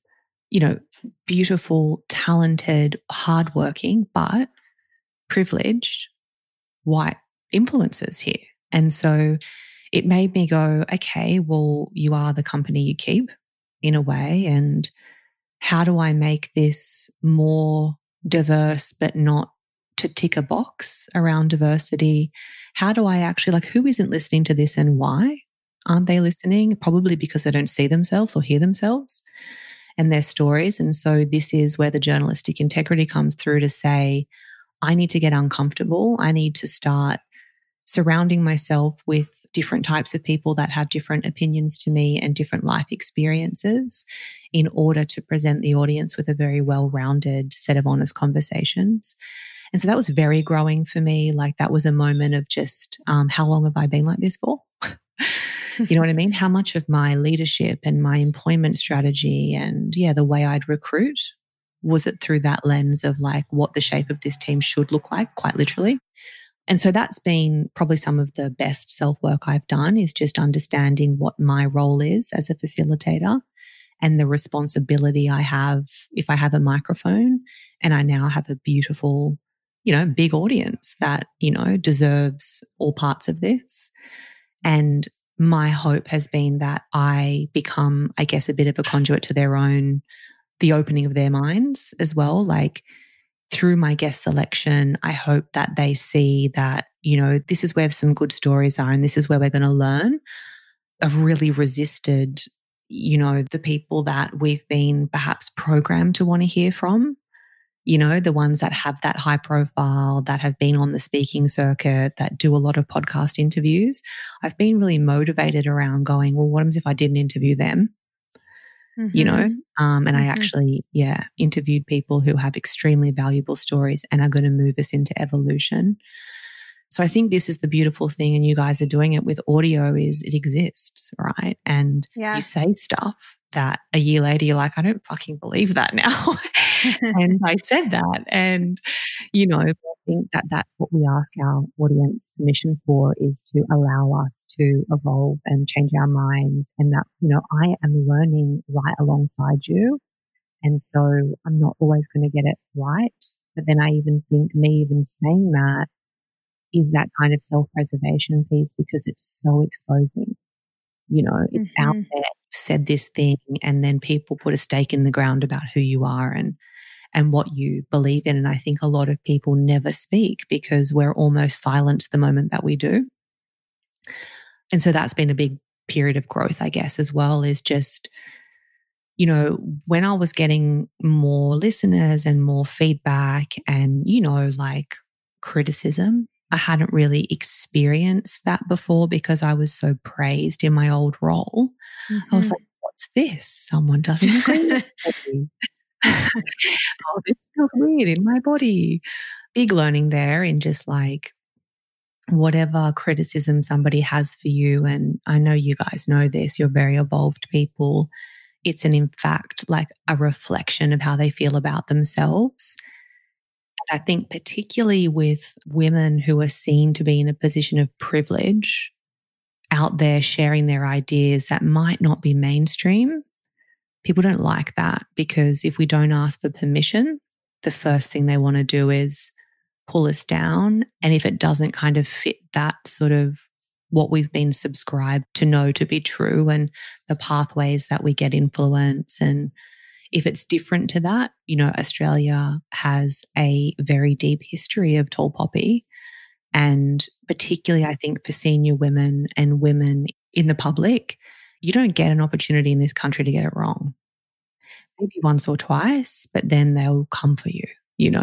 you know, beautiful, talented, hardworking, but privileged white influencers here. And so it made me go, okay, well, you are the company you keep in a way. And how do I make this more diverse, but not to tick a box around diversity? How do I actually like who isn't listening to this and why aren't they listening? Probably because they don't see themselves or hear themselves and their stories. And so this is where the journalistic integrity comes through to say, I need to get uncomfortable. I need to start surrounding myself with different types of people that have different opinions to me and different life experiences in order to present the audience with a very well rounded set of honest conversations. And so that was very growing for me. Like that was a moment of just, um, how long have I been like this for? you know what I mean? How much of my leadership and my employment strategy and yeah, the way I'd recruit was it through that lens of like what the shape of this team should look like, quite literally. And so that's been probably some of the best self work I've done is just understanding what my role is as a facilitator and the responsibility I have if I have a microphone and I now have a beautiful, you know, big audience that, you know, deserves all parts of this. And my hope has been that I become, I guess, a bit of a conduit to their own, the opening of their minds as well. Like through my guest selection, I hope that they see that, you know, this is where some good stories are and this is where we're going to learn. I've really resisted, you know, the people that we've been perhaps programmed to want to hear from you know, the ones that have that high profile, that have been on the speaking circuit, that do a lot of podcast interviews. I've been really motivated around going, well, what happens if I didn't interview them? Mm-hmm. You know, mm-hmm. um, and mm-hmm. I actually, yeah, interviewed people who have extremely valuable stories and are going to move us into evolution. So I think this is the beautiful thing, and you guys are doing it with audio. Is it exists, right? And yeah. you say stuff that a year later you're like, I don't fucking believe that now. and I said that. And, you know, I think that that's what we ask our audience permission for is to allow us to evolve and change our minds. And that, you know, I am learning right alongside you. And so I'm not always going to get it right. But then I even think me even saying that is that kind of self preservation piece because it's so exposing. You know, it's mm-hmm. out there, said this thing, and then people put a stake in the ground about who you are and and what you believe in. And I think a lot of people never speak because we're almost silent the moment that we do. And so that's been a big period of growth, I guess, as well, is just, you know, when I was getting more listeners and more feedback and, you know, like criticism I hadn't really experienced that before because I was so praised in my old role. Mm-hmm. I was mm-hmm. like, what's this? Someone doesn't agree. oh, this feels weird in my body. Big learning there in just like whatever criticism somebody has for you. And I know you guys know this, you're very evolved people. It's an, in fact, like a reflection of how they feel about themselves. I think, particularly with women who are seen to be in a position of privilege out there sharing their ideas that might not be mainstream, people don't like that because if we don't ask for permission, the first thing they want to do is pull us down. And if it doesn't kind of fit that sort of what we've been subscribed to know to be true and the pathways that we get influence and if it's different to that, you know, Australia has a very deep history of tall poppy. And particularly, I think, for senior women and women in the public, you don't get an opportunity in this country to get it wrong. Maybe once or twice, but then they'll come for you, you know?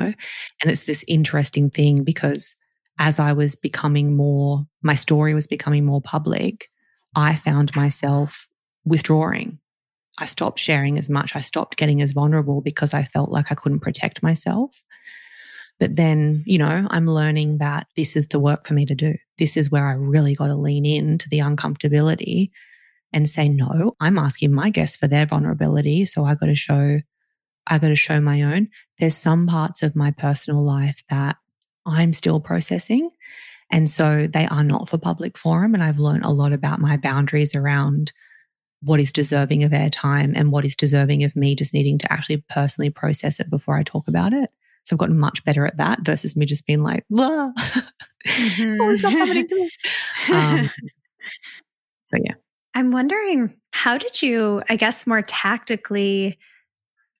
And it's this interesting thing because as I was becoming more, my story was becoming more public, I found myself withdrawing I stopped sharing as much. I stopped getting as vulnerable because I felt like I couldn't protect myself. But then, you know, I'm learning that this is the work for me to do. This is where I really got to lean into the uncomfortability and say, no, I'm asking my guests for their vulnerability. So I got to show, I got to show my own. There's some parts of my personal life that I'm still processing. And so they are not for public forum. And I've learned a lot about my boundaries around what is deserving of airtime and what is deserving of me just needing to actually personally process it before I talk about it. So I've gotten much better at that versus me just being like, mm-hmm. oh, it's not happening to me. Um, so yeah. I'm wondering, how did you, I guess, more tactically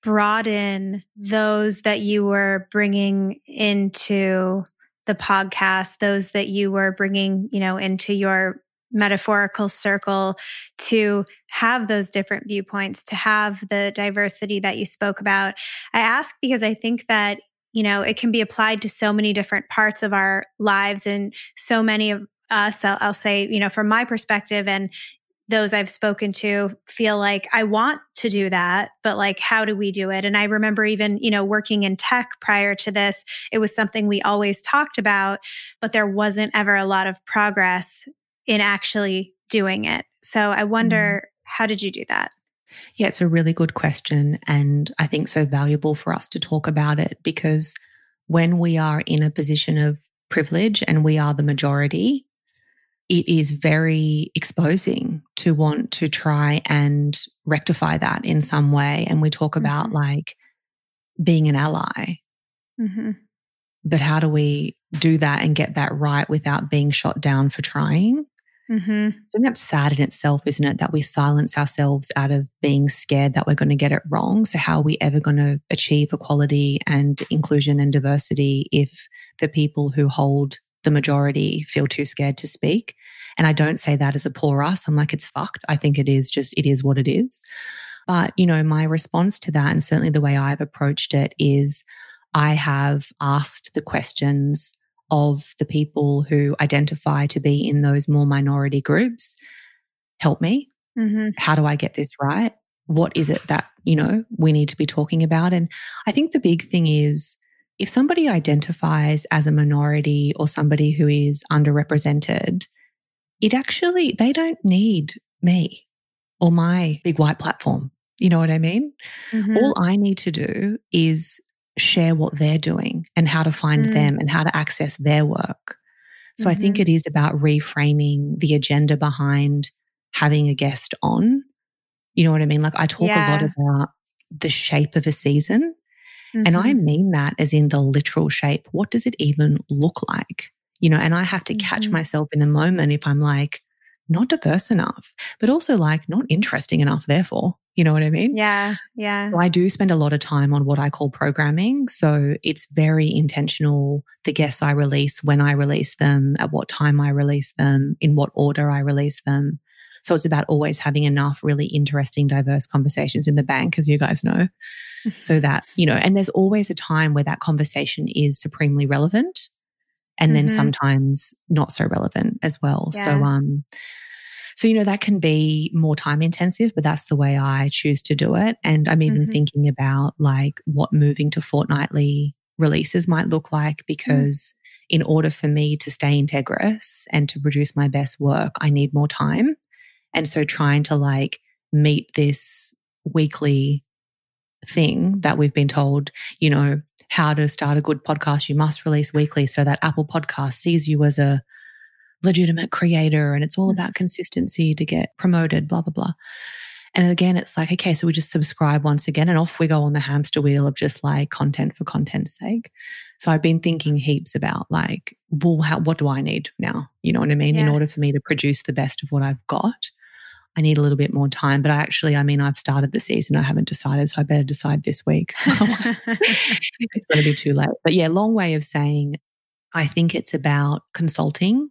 broaden those that you were bringing into the podcast, those that you were bringing, you know, into your metaphorical circle to have those different viewpoints, to have the diversity that you spoke about. I ask because I think that, you know, it can be applied to so many different parts of our lives and so many of us, I'll, I'll say, you know, from my perspective and those I've spoken to feel like I want to do that, but like, how do we do it? And I remember even, you know, working in tech prior to this, it was something we always talked about, but there wasn't ever a lot of progress in actually doing it. So I wonder, mm. how did you do that? Yeah, it's a really good question. And I think so valuable for us to talk about it because when we are in a position of privilege and we are the majority, it is very exposing to want to try and rectify that in some way. And we talk about mm-hmm. like being an ally. Mm-hmm. But how do we do that and get that right without being shot down for trying? Mm-hmm. I think that's sad in itself, isn't it? That we silence ourselves out of being scared that we're going to get it wrong. So, how are we ever going to achieve equality and inclusion and diversity if the people who hold the majority feel too scared to speak? And I don't say that as a poor us. I'm like, it's fucked. I think it is just, it is what it is. But, you know, my response to that, and certainly the way I've approached it, is I have asked the questions of the people who identify to be in those more minority groups help me mm-hmm. how do i get this right what is it that you know we need to be talking about and i think the big thing is if somebody identifies as a minority or somebody who is underrepresented it actually they don't need me or my big white platform you know what i mean mm-hmm. all i need to do is share what they're doing and how to find mm. them and how to access their work. So mm-hmm. I think mm-hmm. it is about reframing the agenda behind having a guest on. You know what I mean? Like I talk yeah. a lot about the shape of a season. Mm-hmm. And I mm-hmm. mean that as in the literal shape. What does it even look like? You know, and I have to catch mm-hmm. myself in the moment if I'm like, not diverse enough, but also like not interesting enough, therefore. You know what I mean? Yeah. Yeah. So I do spend a lot of time on what I call programming. So it's very intentional the guests I release, when I release them, at what time I release them, in what order I release them. So it's about always having enough really interesting, diverse conversations in the bank, as you guys know, so that, you know, and there's always a time where that conversation is supremely relevant and mm-hmm. then sometimes not so relevant as well. Yeah. So, um, so, you know, that can be more time intensive, but that's the way I choose to do it. And I'm even mm-hmm. thinking about like what moving to fortnightly releases might look like mm. because mm. in order for me to stay integrous and to produce my best work, I need more time. And so trying to like meet this weekly thing that we've been told, you know, how to start a good podcast, you must release weekly so that Apple Podcast sees you as a legitimate creator and it's all mm. about consistency to get promoted, blah, blah, blah. And again, it's like, okay, so we just subscribe once again and off we go on the hamster wheel of just like content for content's sake. So I've been thinking heaps about like, well, how, what do I need now? You know what I mean? Yeah. In order for me to produce the best of what I've got, I need a little bit more time. But I actually, I mean, I've started the season. I haven't decided. So I better decide this week. it's going to be too late. But yeah, long way of saying, I think it's about consulting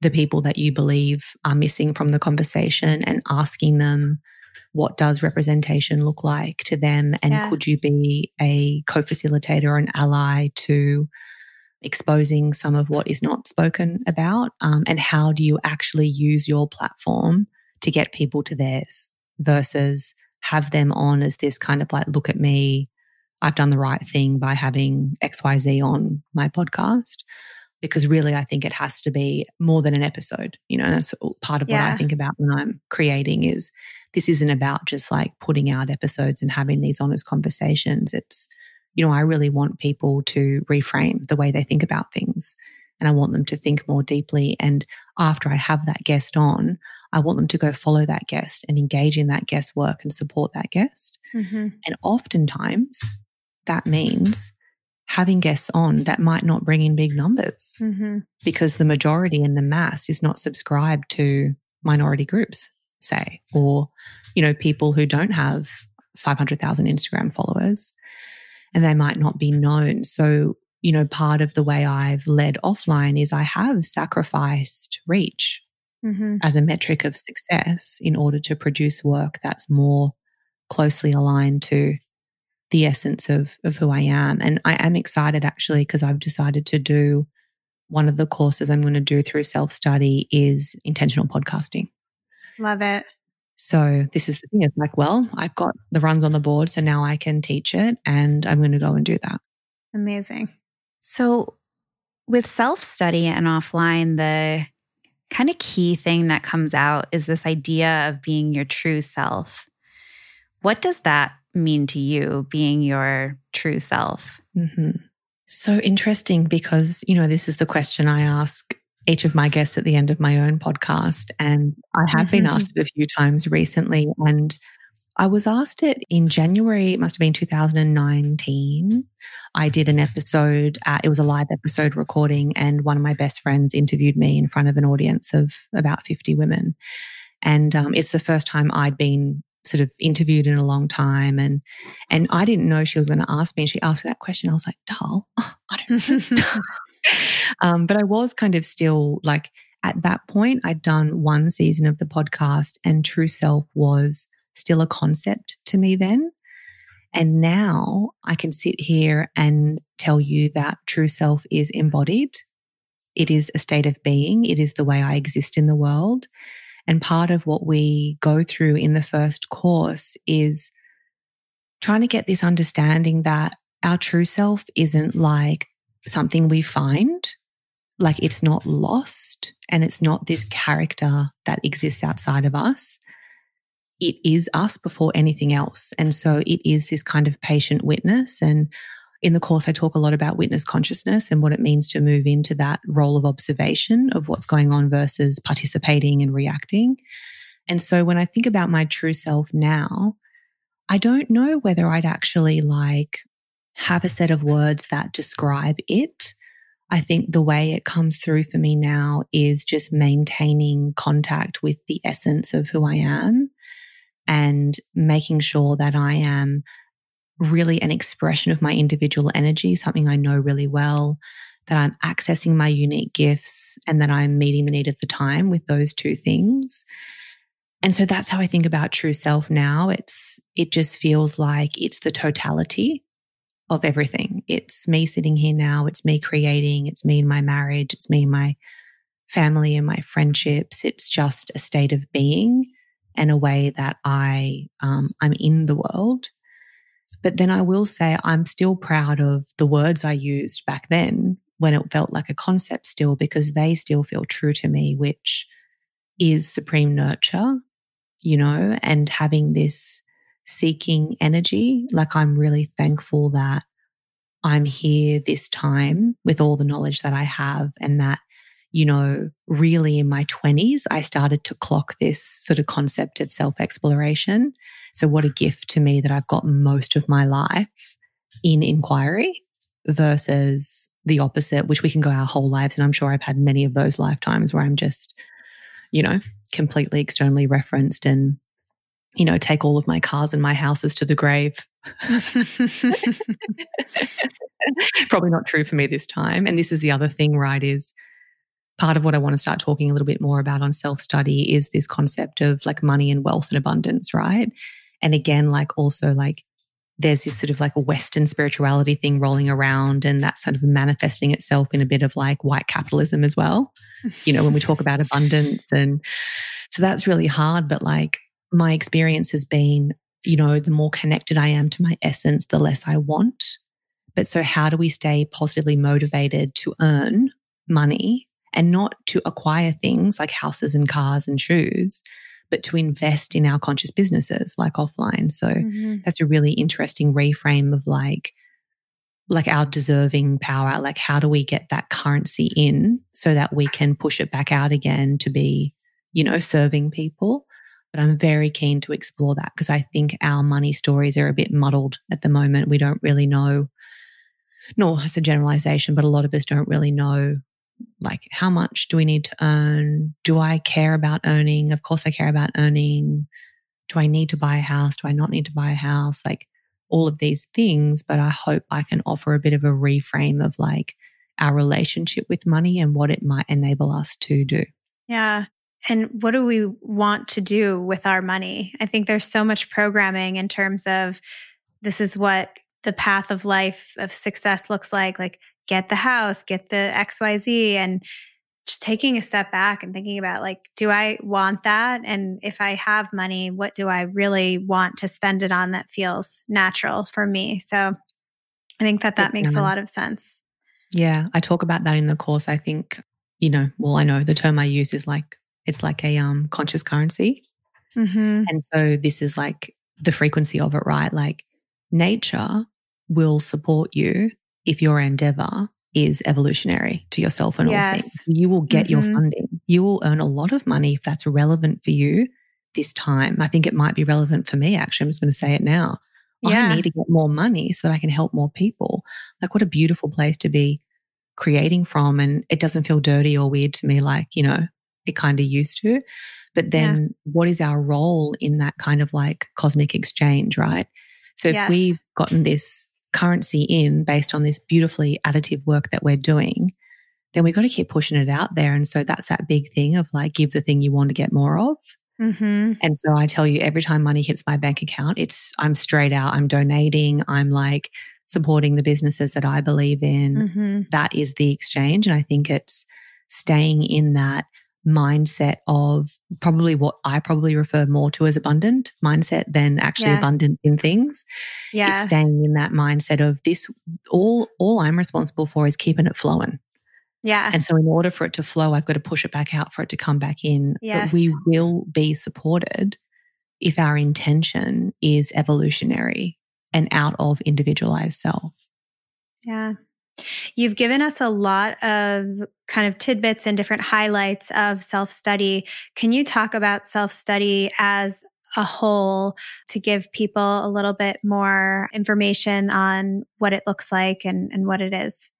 the people that you believe are missing from the conversation and asking them what does representation look like to them and yeah. could you be a co-facilitator or an ally to exposing some of what is not spoken about um, and how do you actually use your platform to get people to theirs versus have them on as this kind of like look at me i've done the right thing by having xyz on my podcast because really I think it has to be more than an episode. You know, that's part of yeah. what I think about when I'm creating is this isn't about just like putting out episodes and having these honest conversations. It's you know, I really want people to reframe the way they think about things. And I want them to think more deeply. And after I have that guest on, I want them to go follow that guest and engage in that guest work and support that guest. Mm-hmm. And oftentimes that means having guests on that might not bring in big numbers mm-hmm. because the majority and the mass is not subscribed to minority groups, say, or, you know, people who don't have 500,000 Instagram followers and they might not be known. So, you know, part of the way I've led offline is I have sacrificed reach mm-hmm. as a metric of success in order to produce work that's more closely aligned to the essence of, of who I am. And I am excited actually because I've decided to do one of the courses I'm going to do through self study is intentional podcasting. Love it. So this is the thing. It's like, well, I've got the runs on the board, so now I can teach it, and I'm going to go and do that. Amazing. So with self study and offline, the kind of key thing that comes out is this idea of being your true self. What does that mean to you, being your true self? Mm-hmm. So interesting because, you know, this is the question I ask each of my guests at the end of my own podcast. And I have mm-hmm. been asked it a few times recently. And I was asked it in January, it must have been 2019. I did an episode, uh, it was a live episode recording, and one of my best friends interviewed me in front of an audience of about 50 women. And um, it's the first time I'd been sort of interviewed in a long time and and I didn't know she was going to ask me and she asked me that question I was like dull I don't know um, but I was kind of still like at that point I'd done one season of the podcast and true self was still a concept to me then. And now I can sit here and tell you that true self is embodied. It is a state of being. It is the way I exist in the world. And part of what we go through in the first course is trying to get this understanding that our true self isn't like something we find, like it's not lost and it's not this character that exists outside of us. It is us before anything else. And so it is this kind of patient witness. And in the course, I talk a lot about witness consciousness and what it means to move into that role of observation of what's going on versus participating and reacting. And so when I think about my true self now, I don't know whether I'd actually like have a set of words that describe it. I think the way it comes through for me now is just maintaining contact with the essence of who I am and making sure that I am really an expression of my individual energy, something I know really well, that I'm accessing my unique gifts and that I'm meeting the need of the time with those two things. And so that's how I think about true self now. It's it just feels like it's the totality of everything. It's me sitting here now, it's me creating, it's me in my marriage, it's me in my family and my friendships. It's just a state of being and a way that I um, I'm in the world. But then I will say I'm still proud of the words I used back then when it felt like a concept still, because they still feel true to me, which is supreme nurture, you know, and having this seeking energy. Like I'm really thankful that I'm here this time with all the knowledge that I have and that you know, really in my 20s, I started to clock this sort of concept of self exploration. So, what a gift to me that I've got most of my life in inquiry versus the opposite, which we can go our whole lives. And I'm sure I've had many of those lifetimes where I'm just, you know, completely externally referenced and, you know, take all of my cars and my houses to the grave. Probably not true for me this time. And this is the other thing, right? Is part of what I want to start talking a little bit more about on self study is this concept of like money and wealth and abundance, right? And again, like also like there's this sort of like a Western spirituality thing rolling around, and that's sort of manifesting itself in a bit of like white capitalism as well. you know, when we talk about abundance. And so that's really hard. But like my experience has been, you know, the more connected I am to my essence, the less I want. But so, how do we stay positively motivated to earn money and not to acquire things like houses and cars and shoes, but to invest in our conscious businesses like offline. So mm-hmm. that's a really interesting reframe of like, like our deserving power. Like, how do we get that currency in so that we can push it back out again to be, you know, serving people? But I'm very keen to explore that because I think our money stories are a bit muddled at the moment. We don't really know, nor it's a generalization, but a lot of us don't really know like how much do we need to earn? Do I care about earning? Of course I care about earning. Do I need to buy a house? Do I not need to buy a house? Like all of these things, but I hope I can offer a bit of a reframe of like our relationship with money and what it might enable us to do. Yeah. And what do we want to do with our money? I think there's so much programming in terms of this is what the path of life of success looks like. Like, get the house, get the XYZ, and just taking a step back and thinking about like, do I want that? And if I have money, what do I really want to spend it on that feels natural for me? So I think that that makes a lot of sense. Yeah. I talk about that in the course. I think, you know, well, I know the term I use is like, it's like a um, conscious currency. Mm-hmm. And so this is like the frequency of it, right? Like nature will support you if your endeavor is evolutionary to yourself and yes. all things. You will get mm-hmm. your funding. You will earn a lot of money if that's relevant for you this time. I think it might be relevant for me, actually. I'm just going to say it now. Yeah. I need to get more money so that I can help more people. Like, what a beautiful place to be creating from. And it doesn't feel dirty or weird to me, like, you know, it kind of used to. But then yeah. what is our role in that kind of like cosmic exchange, right? So if yes. we've gotten this currency in based on this beautifully additive work that we're doing, then we've got to keep pushing it out there. And so that's that big thing of like, give the thing you want to get more of. Mm-hmm. And so I tell you, every time money hits my bank account, it's, I'm straight out, I'm donating, I'm like supporting the businesses that I believe in. Mm-hmm. That is the exchange. And I think it's staying in that mindset of probably what I probably refer more to as abundant mindset than actually yeah. abundant in things. Yeah. staying in that mindset of this all all I'm responsible for is keeping it flowing. Yeah. And so in order for it to flow, I've got to push it back out for it to come back in. Yes. But we will be supported if our intention is evolutionary and out of individualized self. Yeah. You've given us a lot of kind of tidbits and different highlights of self study. Can you talk about self study as a whole to give people a little bit more information on what it looks like and, and what it is?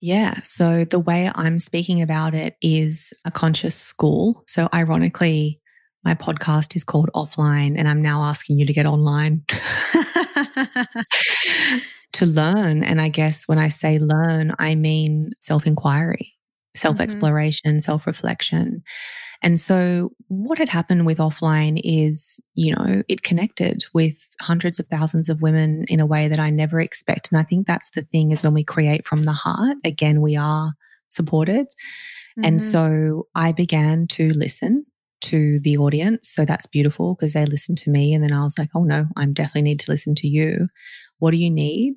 Yeah. So the way I'm speaking about it is a conscious school. So ironically, my podcast is called Offline, and I'm now asking you to get online. to learn. And I guess when I say learn, I mean self inquiry, self exploration, mm-hmm. self reflection. And so, what had happened with offline is, you know, it connected with hundreds of thousands of women in a way that I never expect. And I think that's the thing is when we create from the heart, again, we are supported. Mm-hmm. And so, I began to listen to the audience. So that's beautiful because they listened to me. And then I was like, oh no, I definitely need to listen to you. What do you need?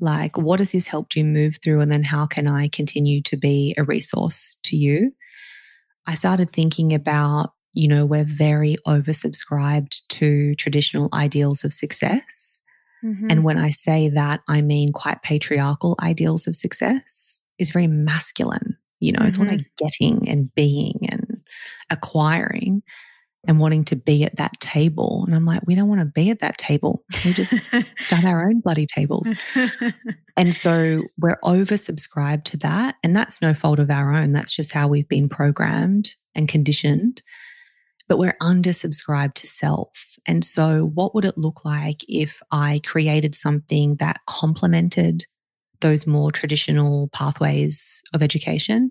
Like, what has this helped you move through? And then how can I continue to be a resource to you? I started thinking about, you know, we're very oversubscribed to traditional ideals of success. Mm-hmm. And when I say that, I mean quite patriarchal ideals of success is very masculine. You know, mm-hmm. it's all like getting and being and acquiring and wanting to be at that table. And I'm like, we don't want to be at that table. We just done our own bloody tables. and so we're oversubscribed to that. And that's no fault of our own. That's just how we've been programmed and conditioned. But we're undersubscribed to self. And so, what would it look like if I created something that complemented those more traditional pathways of education?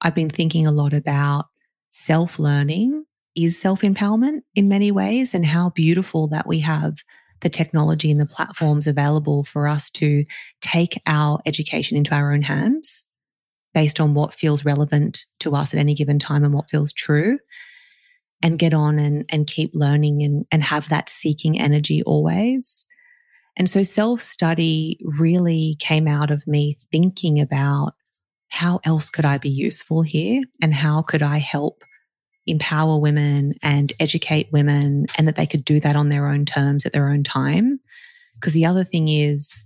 I've been thinking a lot about self learning is self empowerment in many ways, and how beautiful that we have the technology and the platforms available for us to take our education into our own hands based on what feels relevant to us at any given time and what feels true and get on and, and keep learning and, and have that seeking energy always. And so self study really came out of me thinking about how else could I be useful here and how could I help empower women and educate women and that they could do that on their own terms at their own time. Because the other thing is,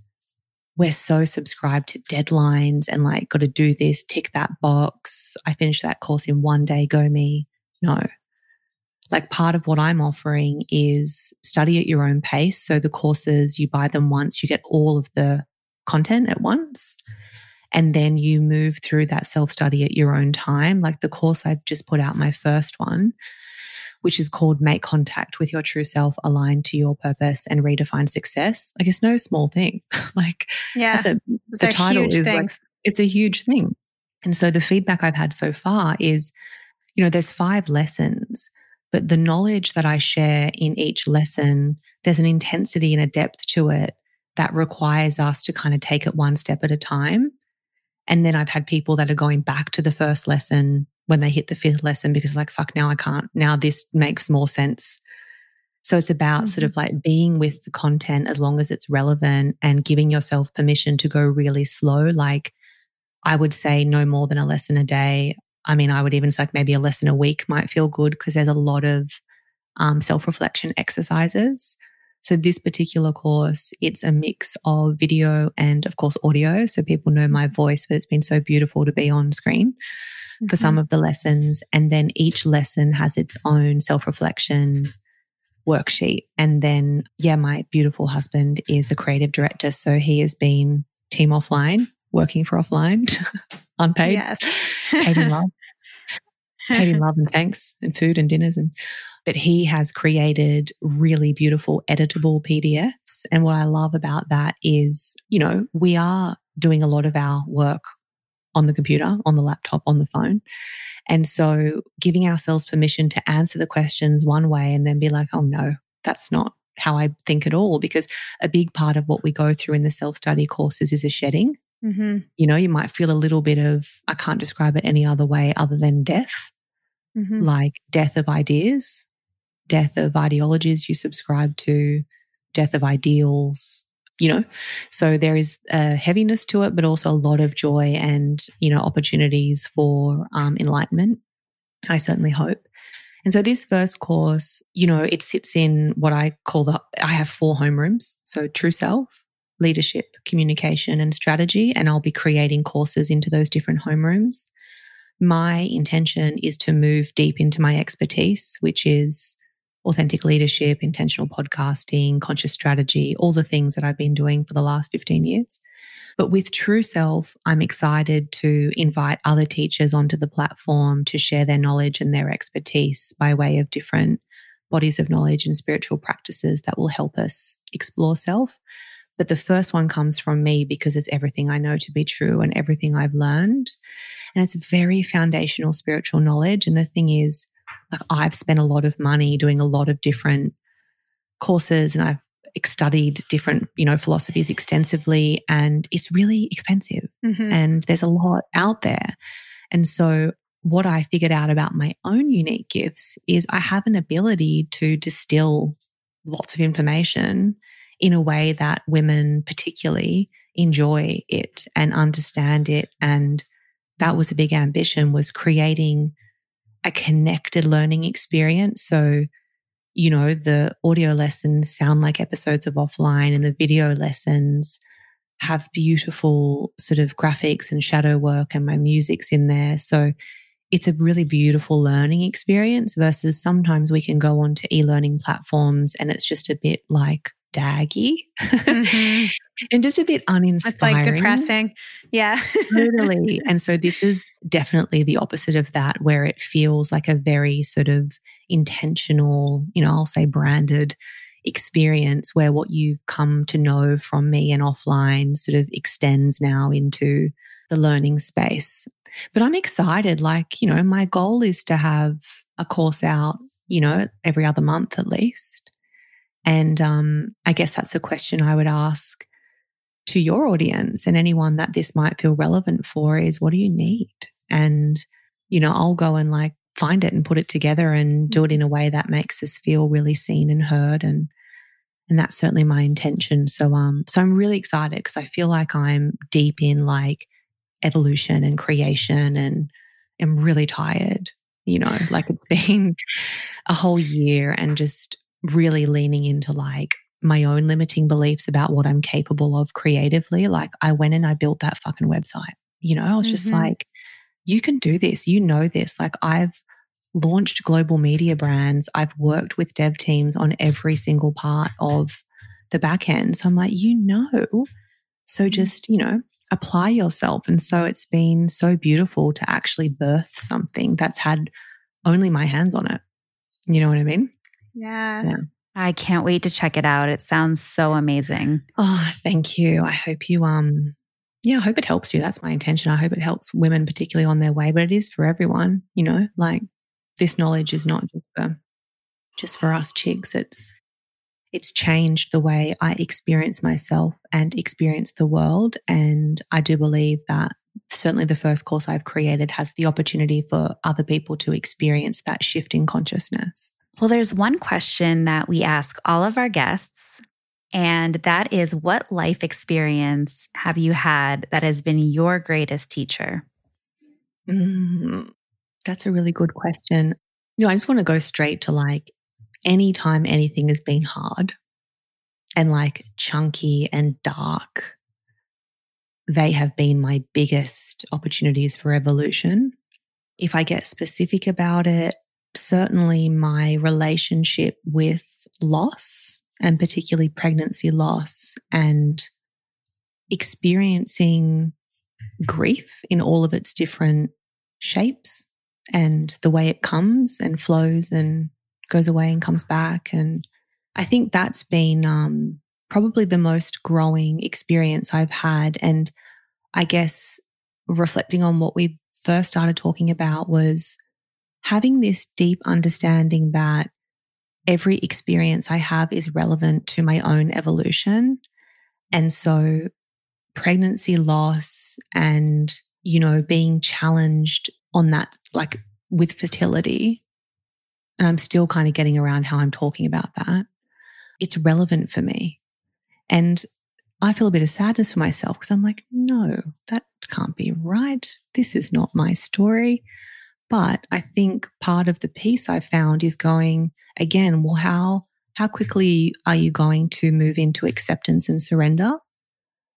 we're so subscribed to deadlines and like got to do this, tick that box. I finished that course in one day, go me. No. Like part of what I'm offering is study at your own pace. So the courses, you buy them once, you get all of the content at once. And then you move through that self study at your own time. Like the course I've just put out, my first one, which is called Make Contact with Your True Self, Aligned to Your Purpose and Redefine Success. Like it's no small thing. like, yeah, a, the title is thing. like, it's a huge thing. And so the feedback I've had so far is, you know, there's five lessons, but the knowledge that I share in each lesson, there's an intensity and a depth to it that requires us to kind of take it one step at a time. And then I've had people that are going back to the first lesson when they hit the fifth lesson because like fuck now I can't now this makes more sense. So it's about mm-hmm. sort of like being with the content as long as it's relevant and giving yourself permission to go really slow. Like I would say no more than a lesson a day. I mean, I would even say like maybe a lesson a week might feel good because there's a lot of um, self reflection exercises. So this particular course, it's a mix of video and of course audio. So people know my voice, but it's been so beautiful to be on screen mm-hmm. for some of the lessons. And then each lesson has its own self reflection worksheet. And then, yeah, my beautiful husband is a creative director. So he has been team offline, working for offline, unpaid. Yes. paid in love. paid in love and thanks and food and dinners and but he has created really beautiful editable PDFs. And what I love about that is, you know, we are doing a lot of our work on the computer, on the laptop, on the phone. And so giving ourselves permission to answer the questions one way and then be like, oh no, that's not how I think at all. Because a big part of what we go through in the self study courses is a shedding. Mm-hmm. You know, you might feel a little bit of, I can't describe it any other way other than death, mm-hmm. like death of ideas, death of ideologies you subscribe to, death of ideals, you know. So there is a heaviness to it, but also a lot of joy and, you know, opportunities for um, enlightenment. I certainly hope. And so this first course, you know, it sits in what I call the, I have four homerooms. So true self, leadership, communication, and strategy. And I'll be creating courses into those different homerooms. My intention is to move deep into my expertise, which is authentic leadership, intentional podcasting, conscious strategy, all the things that I've been doing for the last 15 years. But with True Self, I'm excited to invite other teachers onto the platform to share their knowledge and their expertise by way of different bodies of knowledge and spiritual practices that will help us explore self. But the first one comes from me because it's everything I know to be true and everything I've learned. And it's very foundational spiritual knowledge. And the thing is, like I've spent a lot of money doing a lot of different courses and I've studied different, you know, philosophies extensively and it's really expensive mm-hmm. and there's a lot out there. And so what I figured out about my own unique gifts is I have an ability to distill lots of information in a way that women particularly enjoy it and understand it and that was a big ambition was creating a connected learning experience. So, you know, the audio lessons sound like episodes of offline, and the video lessons have beautiful sort of graphics and shadow work, and my music's in there. So, it's a really beautiful learning experience versus sometimes we can go onto e learning platforms and it's just a bit like daggy mm-hmm. and just a bit uninspiring. It's like depressing. Yeah. totally. And so this is definitely the opposite of that, where it feels like a very sort of intentional, you know, I'll say branded experience where what you've come to know from me and offline sort of extends now into the learning space. But I'm excited. Like, you know, my goal is to have a course out, you know, every other month at least. And um, I guess that's a question I would ask to your audience and anyone that this might feel relevant for is what do you need? And, you know, I'll go and like find it and put it together and do it in a way that makes us feel really seen and heard and and that's certainly my intention so um so i'm really excited because i feel like i'm deep in like evolution and creation and i'm really tired you know like it's been a whole year and just really leaning into like my own limiting beliefs about what I'm capable of creatively. Like I went and I built that fucking website. You know, I was just Mhm. like, you can do this. You know this. Like I've launched global media brands. I've worked with dev teams on every single part of the back end. So I'm like, you know. So just, you know, apply yourself. And so it's been so beautiful to actually birth something that's had only my hands on it. You know what I mean? Yeah. Yeah. I can't wait to check it out. It sounds so amazing. Oh, thank you. I hope you um yeah, I hope it helps you. That's my intention. I hope it helps women particularly on their way, but it is for everyone, you know, like this knowledge is not just for just for us chicks. It's it's changed the way I experience myself and experience the world. And I do believe that certainly the first course I've created has the opportunity for other people to experience that shift in consciousness. Well, there's one question that we ask all of our guests, and that is what life experience have you had that has been your greatest teacher? Mm, that's a really good question. You know, I just want to go straight to like anytime anything has been hard and like chunky and dark, they have been my biggest opportunities for evolution. If I get specific about it, certainly my relationship with loss and particularly pregnancy loss and experiencing grief in all of its different shapes and the way it comes and flows and goes away and comes back. And I think that's been um, probably the most growing experience I've had. And I guess reflecting on what we first started talking about was having this deep understanding that every experience I have is relevant to my own evolution. And so pregnancy loss and, you know, being challenged on that, like with fertility. And I'm still kind of getting around how I'm talking about that. It's relevant for me. And I feel a bit of sadness for myself because I'm like, no, that can't be right. This is not my story. But I think part of the piece I found is going again, well, how how quickly are you going to move into acceptance and surrender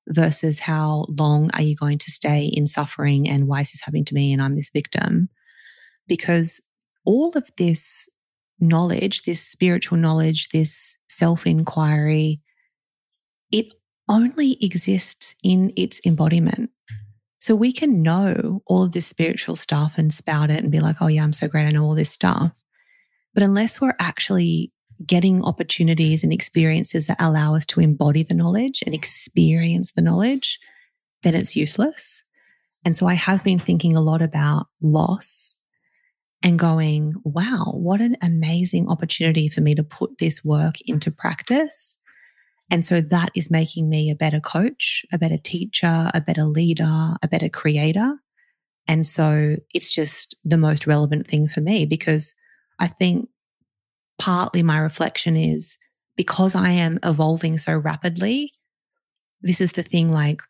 versus how long are you going to stay in suffering and why is this happening to me and I'm this victim? Because all of this knowledge, this spiritual knowledge, this self inquiry, it only exists in its embodiment. So we can know all of this spiritual stuff and spout it and be like, oh, yeah, I'm so great. I know all this stuff. But unless we're actually getting opportunities and experiences that allow us to embody the knowledge and experience the knowledge, then it's useless. And so I have been thinking a lot about loss and going, wow, what an amazing opportunity for me to put this work into practice. And so that is making me a better coach, a better teacher, a better leader, a better creator. And so it's just the most relevant thing for me because I think partly my reflection is because I am evolving so rapidly, this is the thing like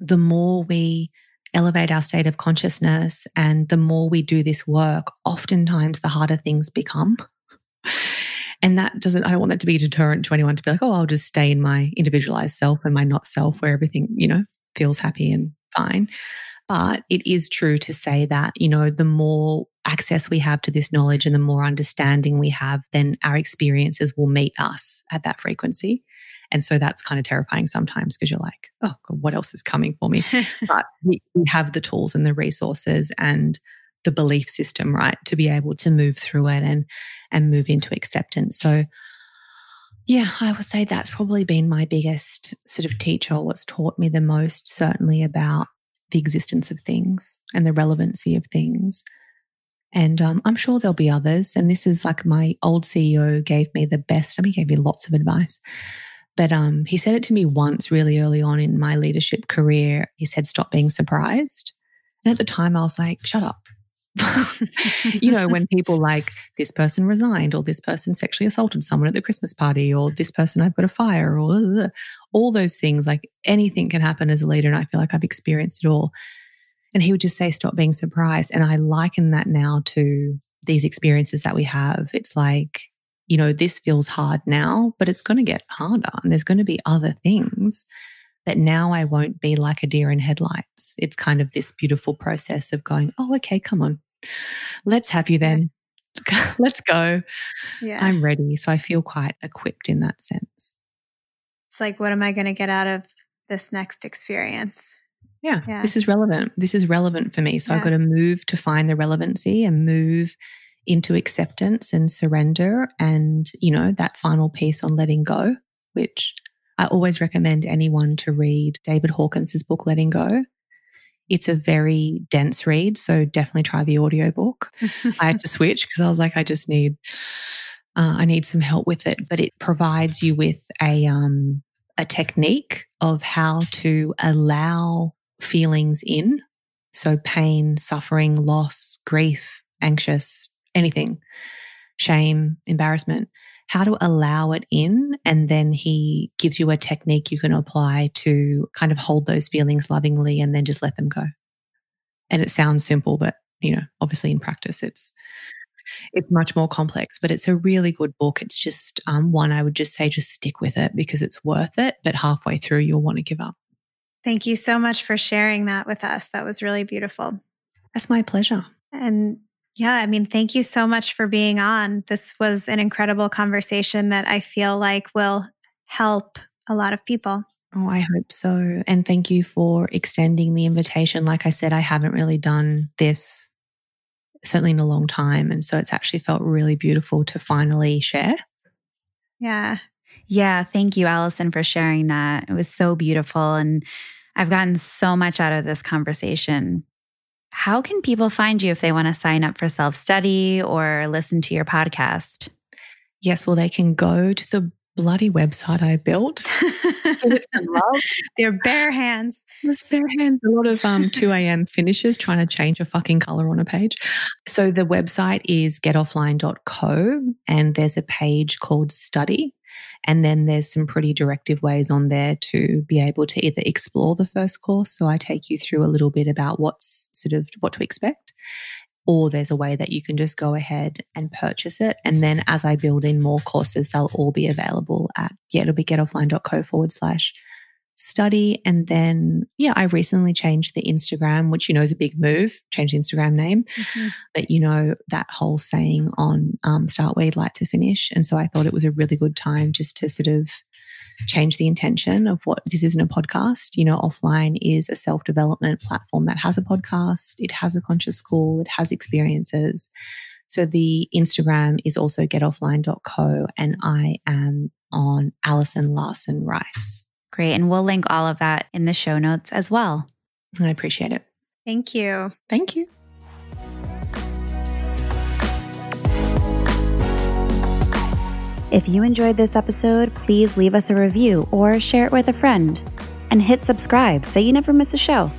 the more we elevate our state of consciousness and the more we do this work, oftentimes the harder things become. And that doesn't, I don't want that to be a deterrent to anyone to be like, oh, I'll just stay in my individualized self and my not self where everything, you know, feels happy and fine. But it is true to say that, you know, the more access we have to this knowledge and the more understanding we have, then our experiences will meet us at that frequency. And so that's kind of terrifying sometimes because you're like, oh, God, what else is coming for me? but we, we have the tools and the resources and the belief system, right, to be able to move through it and and move into acceptance. So yeah, I would say that's probably been my biggest sort of teacher, what's taught me the most, certainly about the existence of things and the relevancy of things. And um, I'm sure there'll be others. And this is like my old CEO gave me the best. I mean, he gave me lots of advice. But um, he said it to me once really early on in my leadership career. He said, stop being surprised. And at the time, I was like, shut up. you know, when people like this person resigned or this person sexually assaulted someone at the Christmas party or this person I've got a fire or all those things, like anything can happen as a leader. And I feel like I've experienced it all. And he would just say, stop being surprised. And I liken that now to these experiences that we have. It's like you know, this feels hard now, but it's going to get harder and there's going to be other things that now I won't be like a deer in headlights. It's kind of this beautiful process of going, oh, okay, come on, let's have you then. let's go. Yeah. I'm ready. So I feel quite equipped in that sense. It's like, what am I going to get out of this next experience? Yeah, yeah, this is relevant. This is relevant for me. So yeah. I've got to move to find the relevancy and move into acceptance and surrender and, you know, that final piece on letting go, which I always recommend anyone to read David Hawkins' book, Letting Go. It's a very dense read, so definitely try the audiobook. I had to switch because I was like, I just need, uh, I need some help with it. But it provides you with a um, a technique of how to allow feelings in, so pain, suffering, loss, grief, anxious, anything, shame, embarrassment, how to allow it in. And then he gives you a technique you can apply to kind of hold those feelings lovingly and then just let them go. And it sounds simple, but you know, obviously in practice, it's it's much more complex, but it's a really good book. It's just um, one I would just say just stick with it because it's worth it. But halfway through, you'll want to give up. Thank you so much for sharing that with us. That was really beautiful. That's my pleasure. And yeah, I mean, thank you so much for being on. This was an incredible conversation that I feel like will help a lot of people. Oh, I hope so. And thank you for extending the invitation. Like I said, I haven't really done this certainly in a long time. And so it's actually felt really beautiful to finally share. Yeah. Yeah. Thank you, Alison, for sharing that. It was so beautiful. And I've gotten so much out of this conversation. How can people find you if they want to sign up for self study or listen to your podcast? Yes, well, they can go to the bloody website I built. They're bare hands. There's bare hands. A lot of um, 2 a.m. finishes trying to change a fucking color on a page. So the website is getoffline.co and there's a page called study. And then there's some pretty directive ways on there to be able to either explore the first course. So I take you through a little bit about what's sort of what to expect. Or there's a way that you can just go ahead and purchase it. And then as I build in more courses, they'll all be available at, yeah, it'll be getoffline.co forward slash study. And then, yeah, I recently changed the Instagram, which, you know, is a big move, change the Instagram name. Mm-hmm. But, you know, that whole saying on um, start where you'd like to finish. And so I thought it was a really good time just to sort of change the intention of what this isn't a podcast. You know, offline is a self development platform that has a podcast, it has a conscious school, it has experiences. So the Instagram is also getoffline.co and I am on Alison Larson Rice. Great. And we'll link all of that in the show notes as well. I appreciate it. Thank you. Thank you. If you enjoyed this episode, please leave us a review or share it with a friend. And hit subscribe so you never miss a show.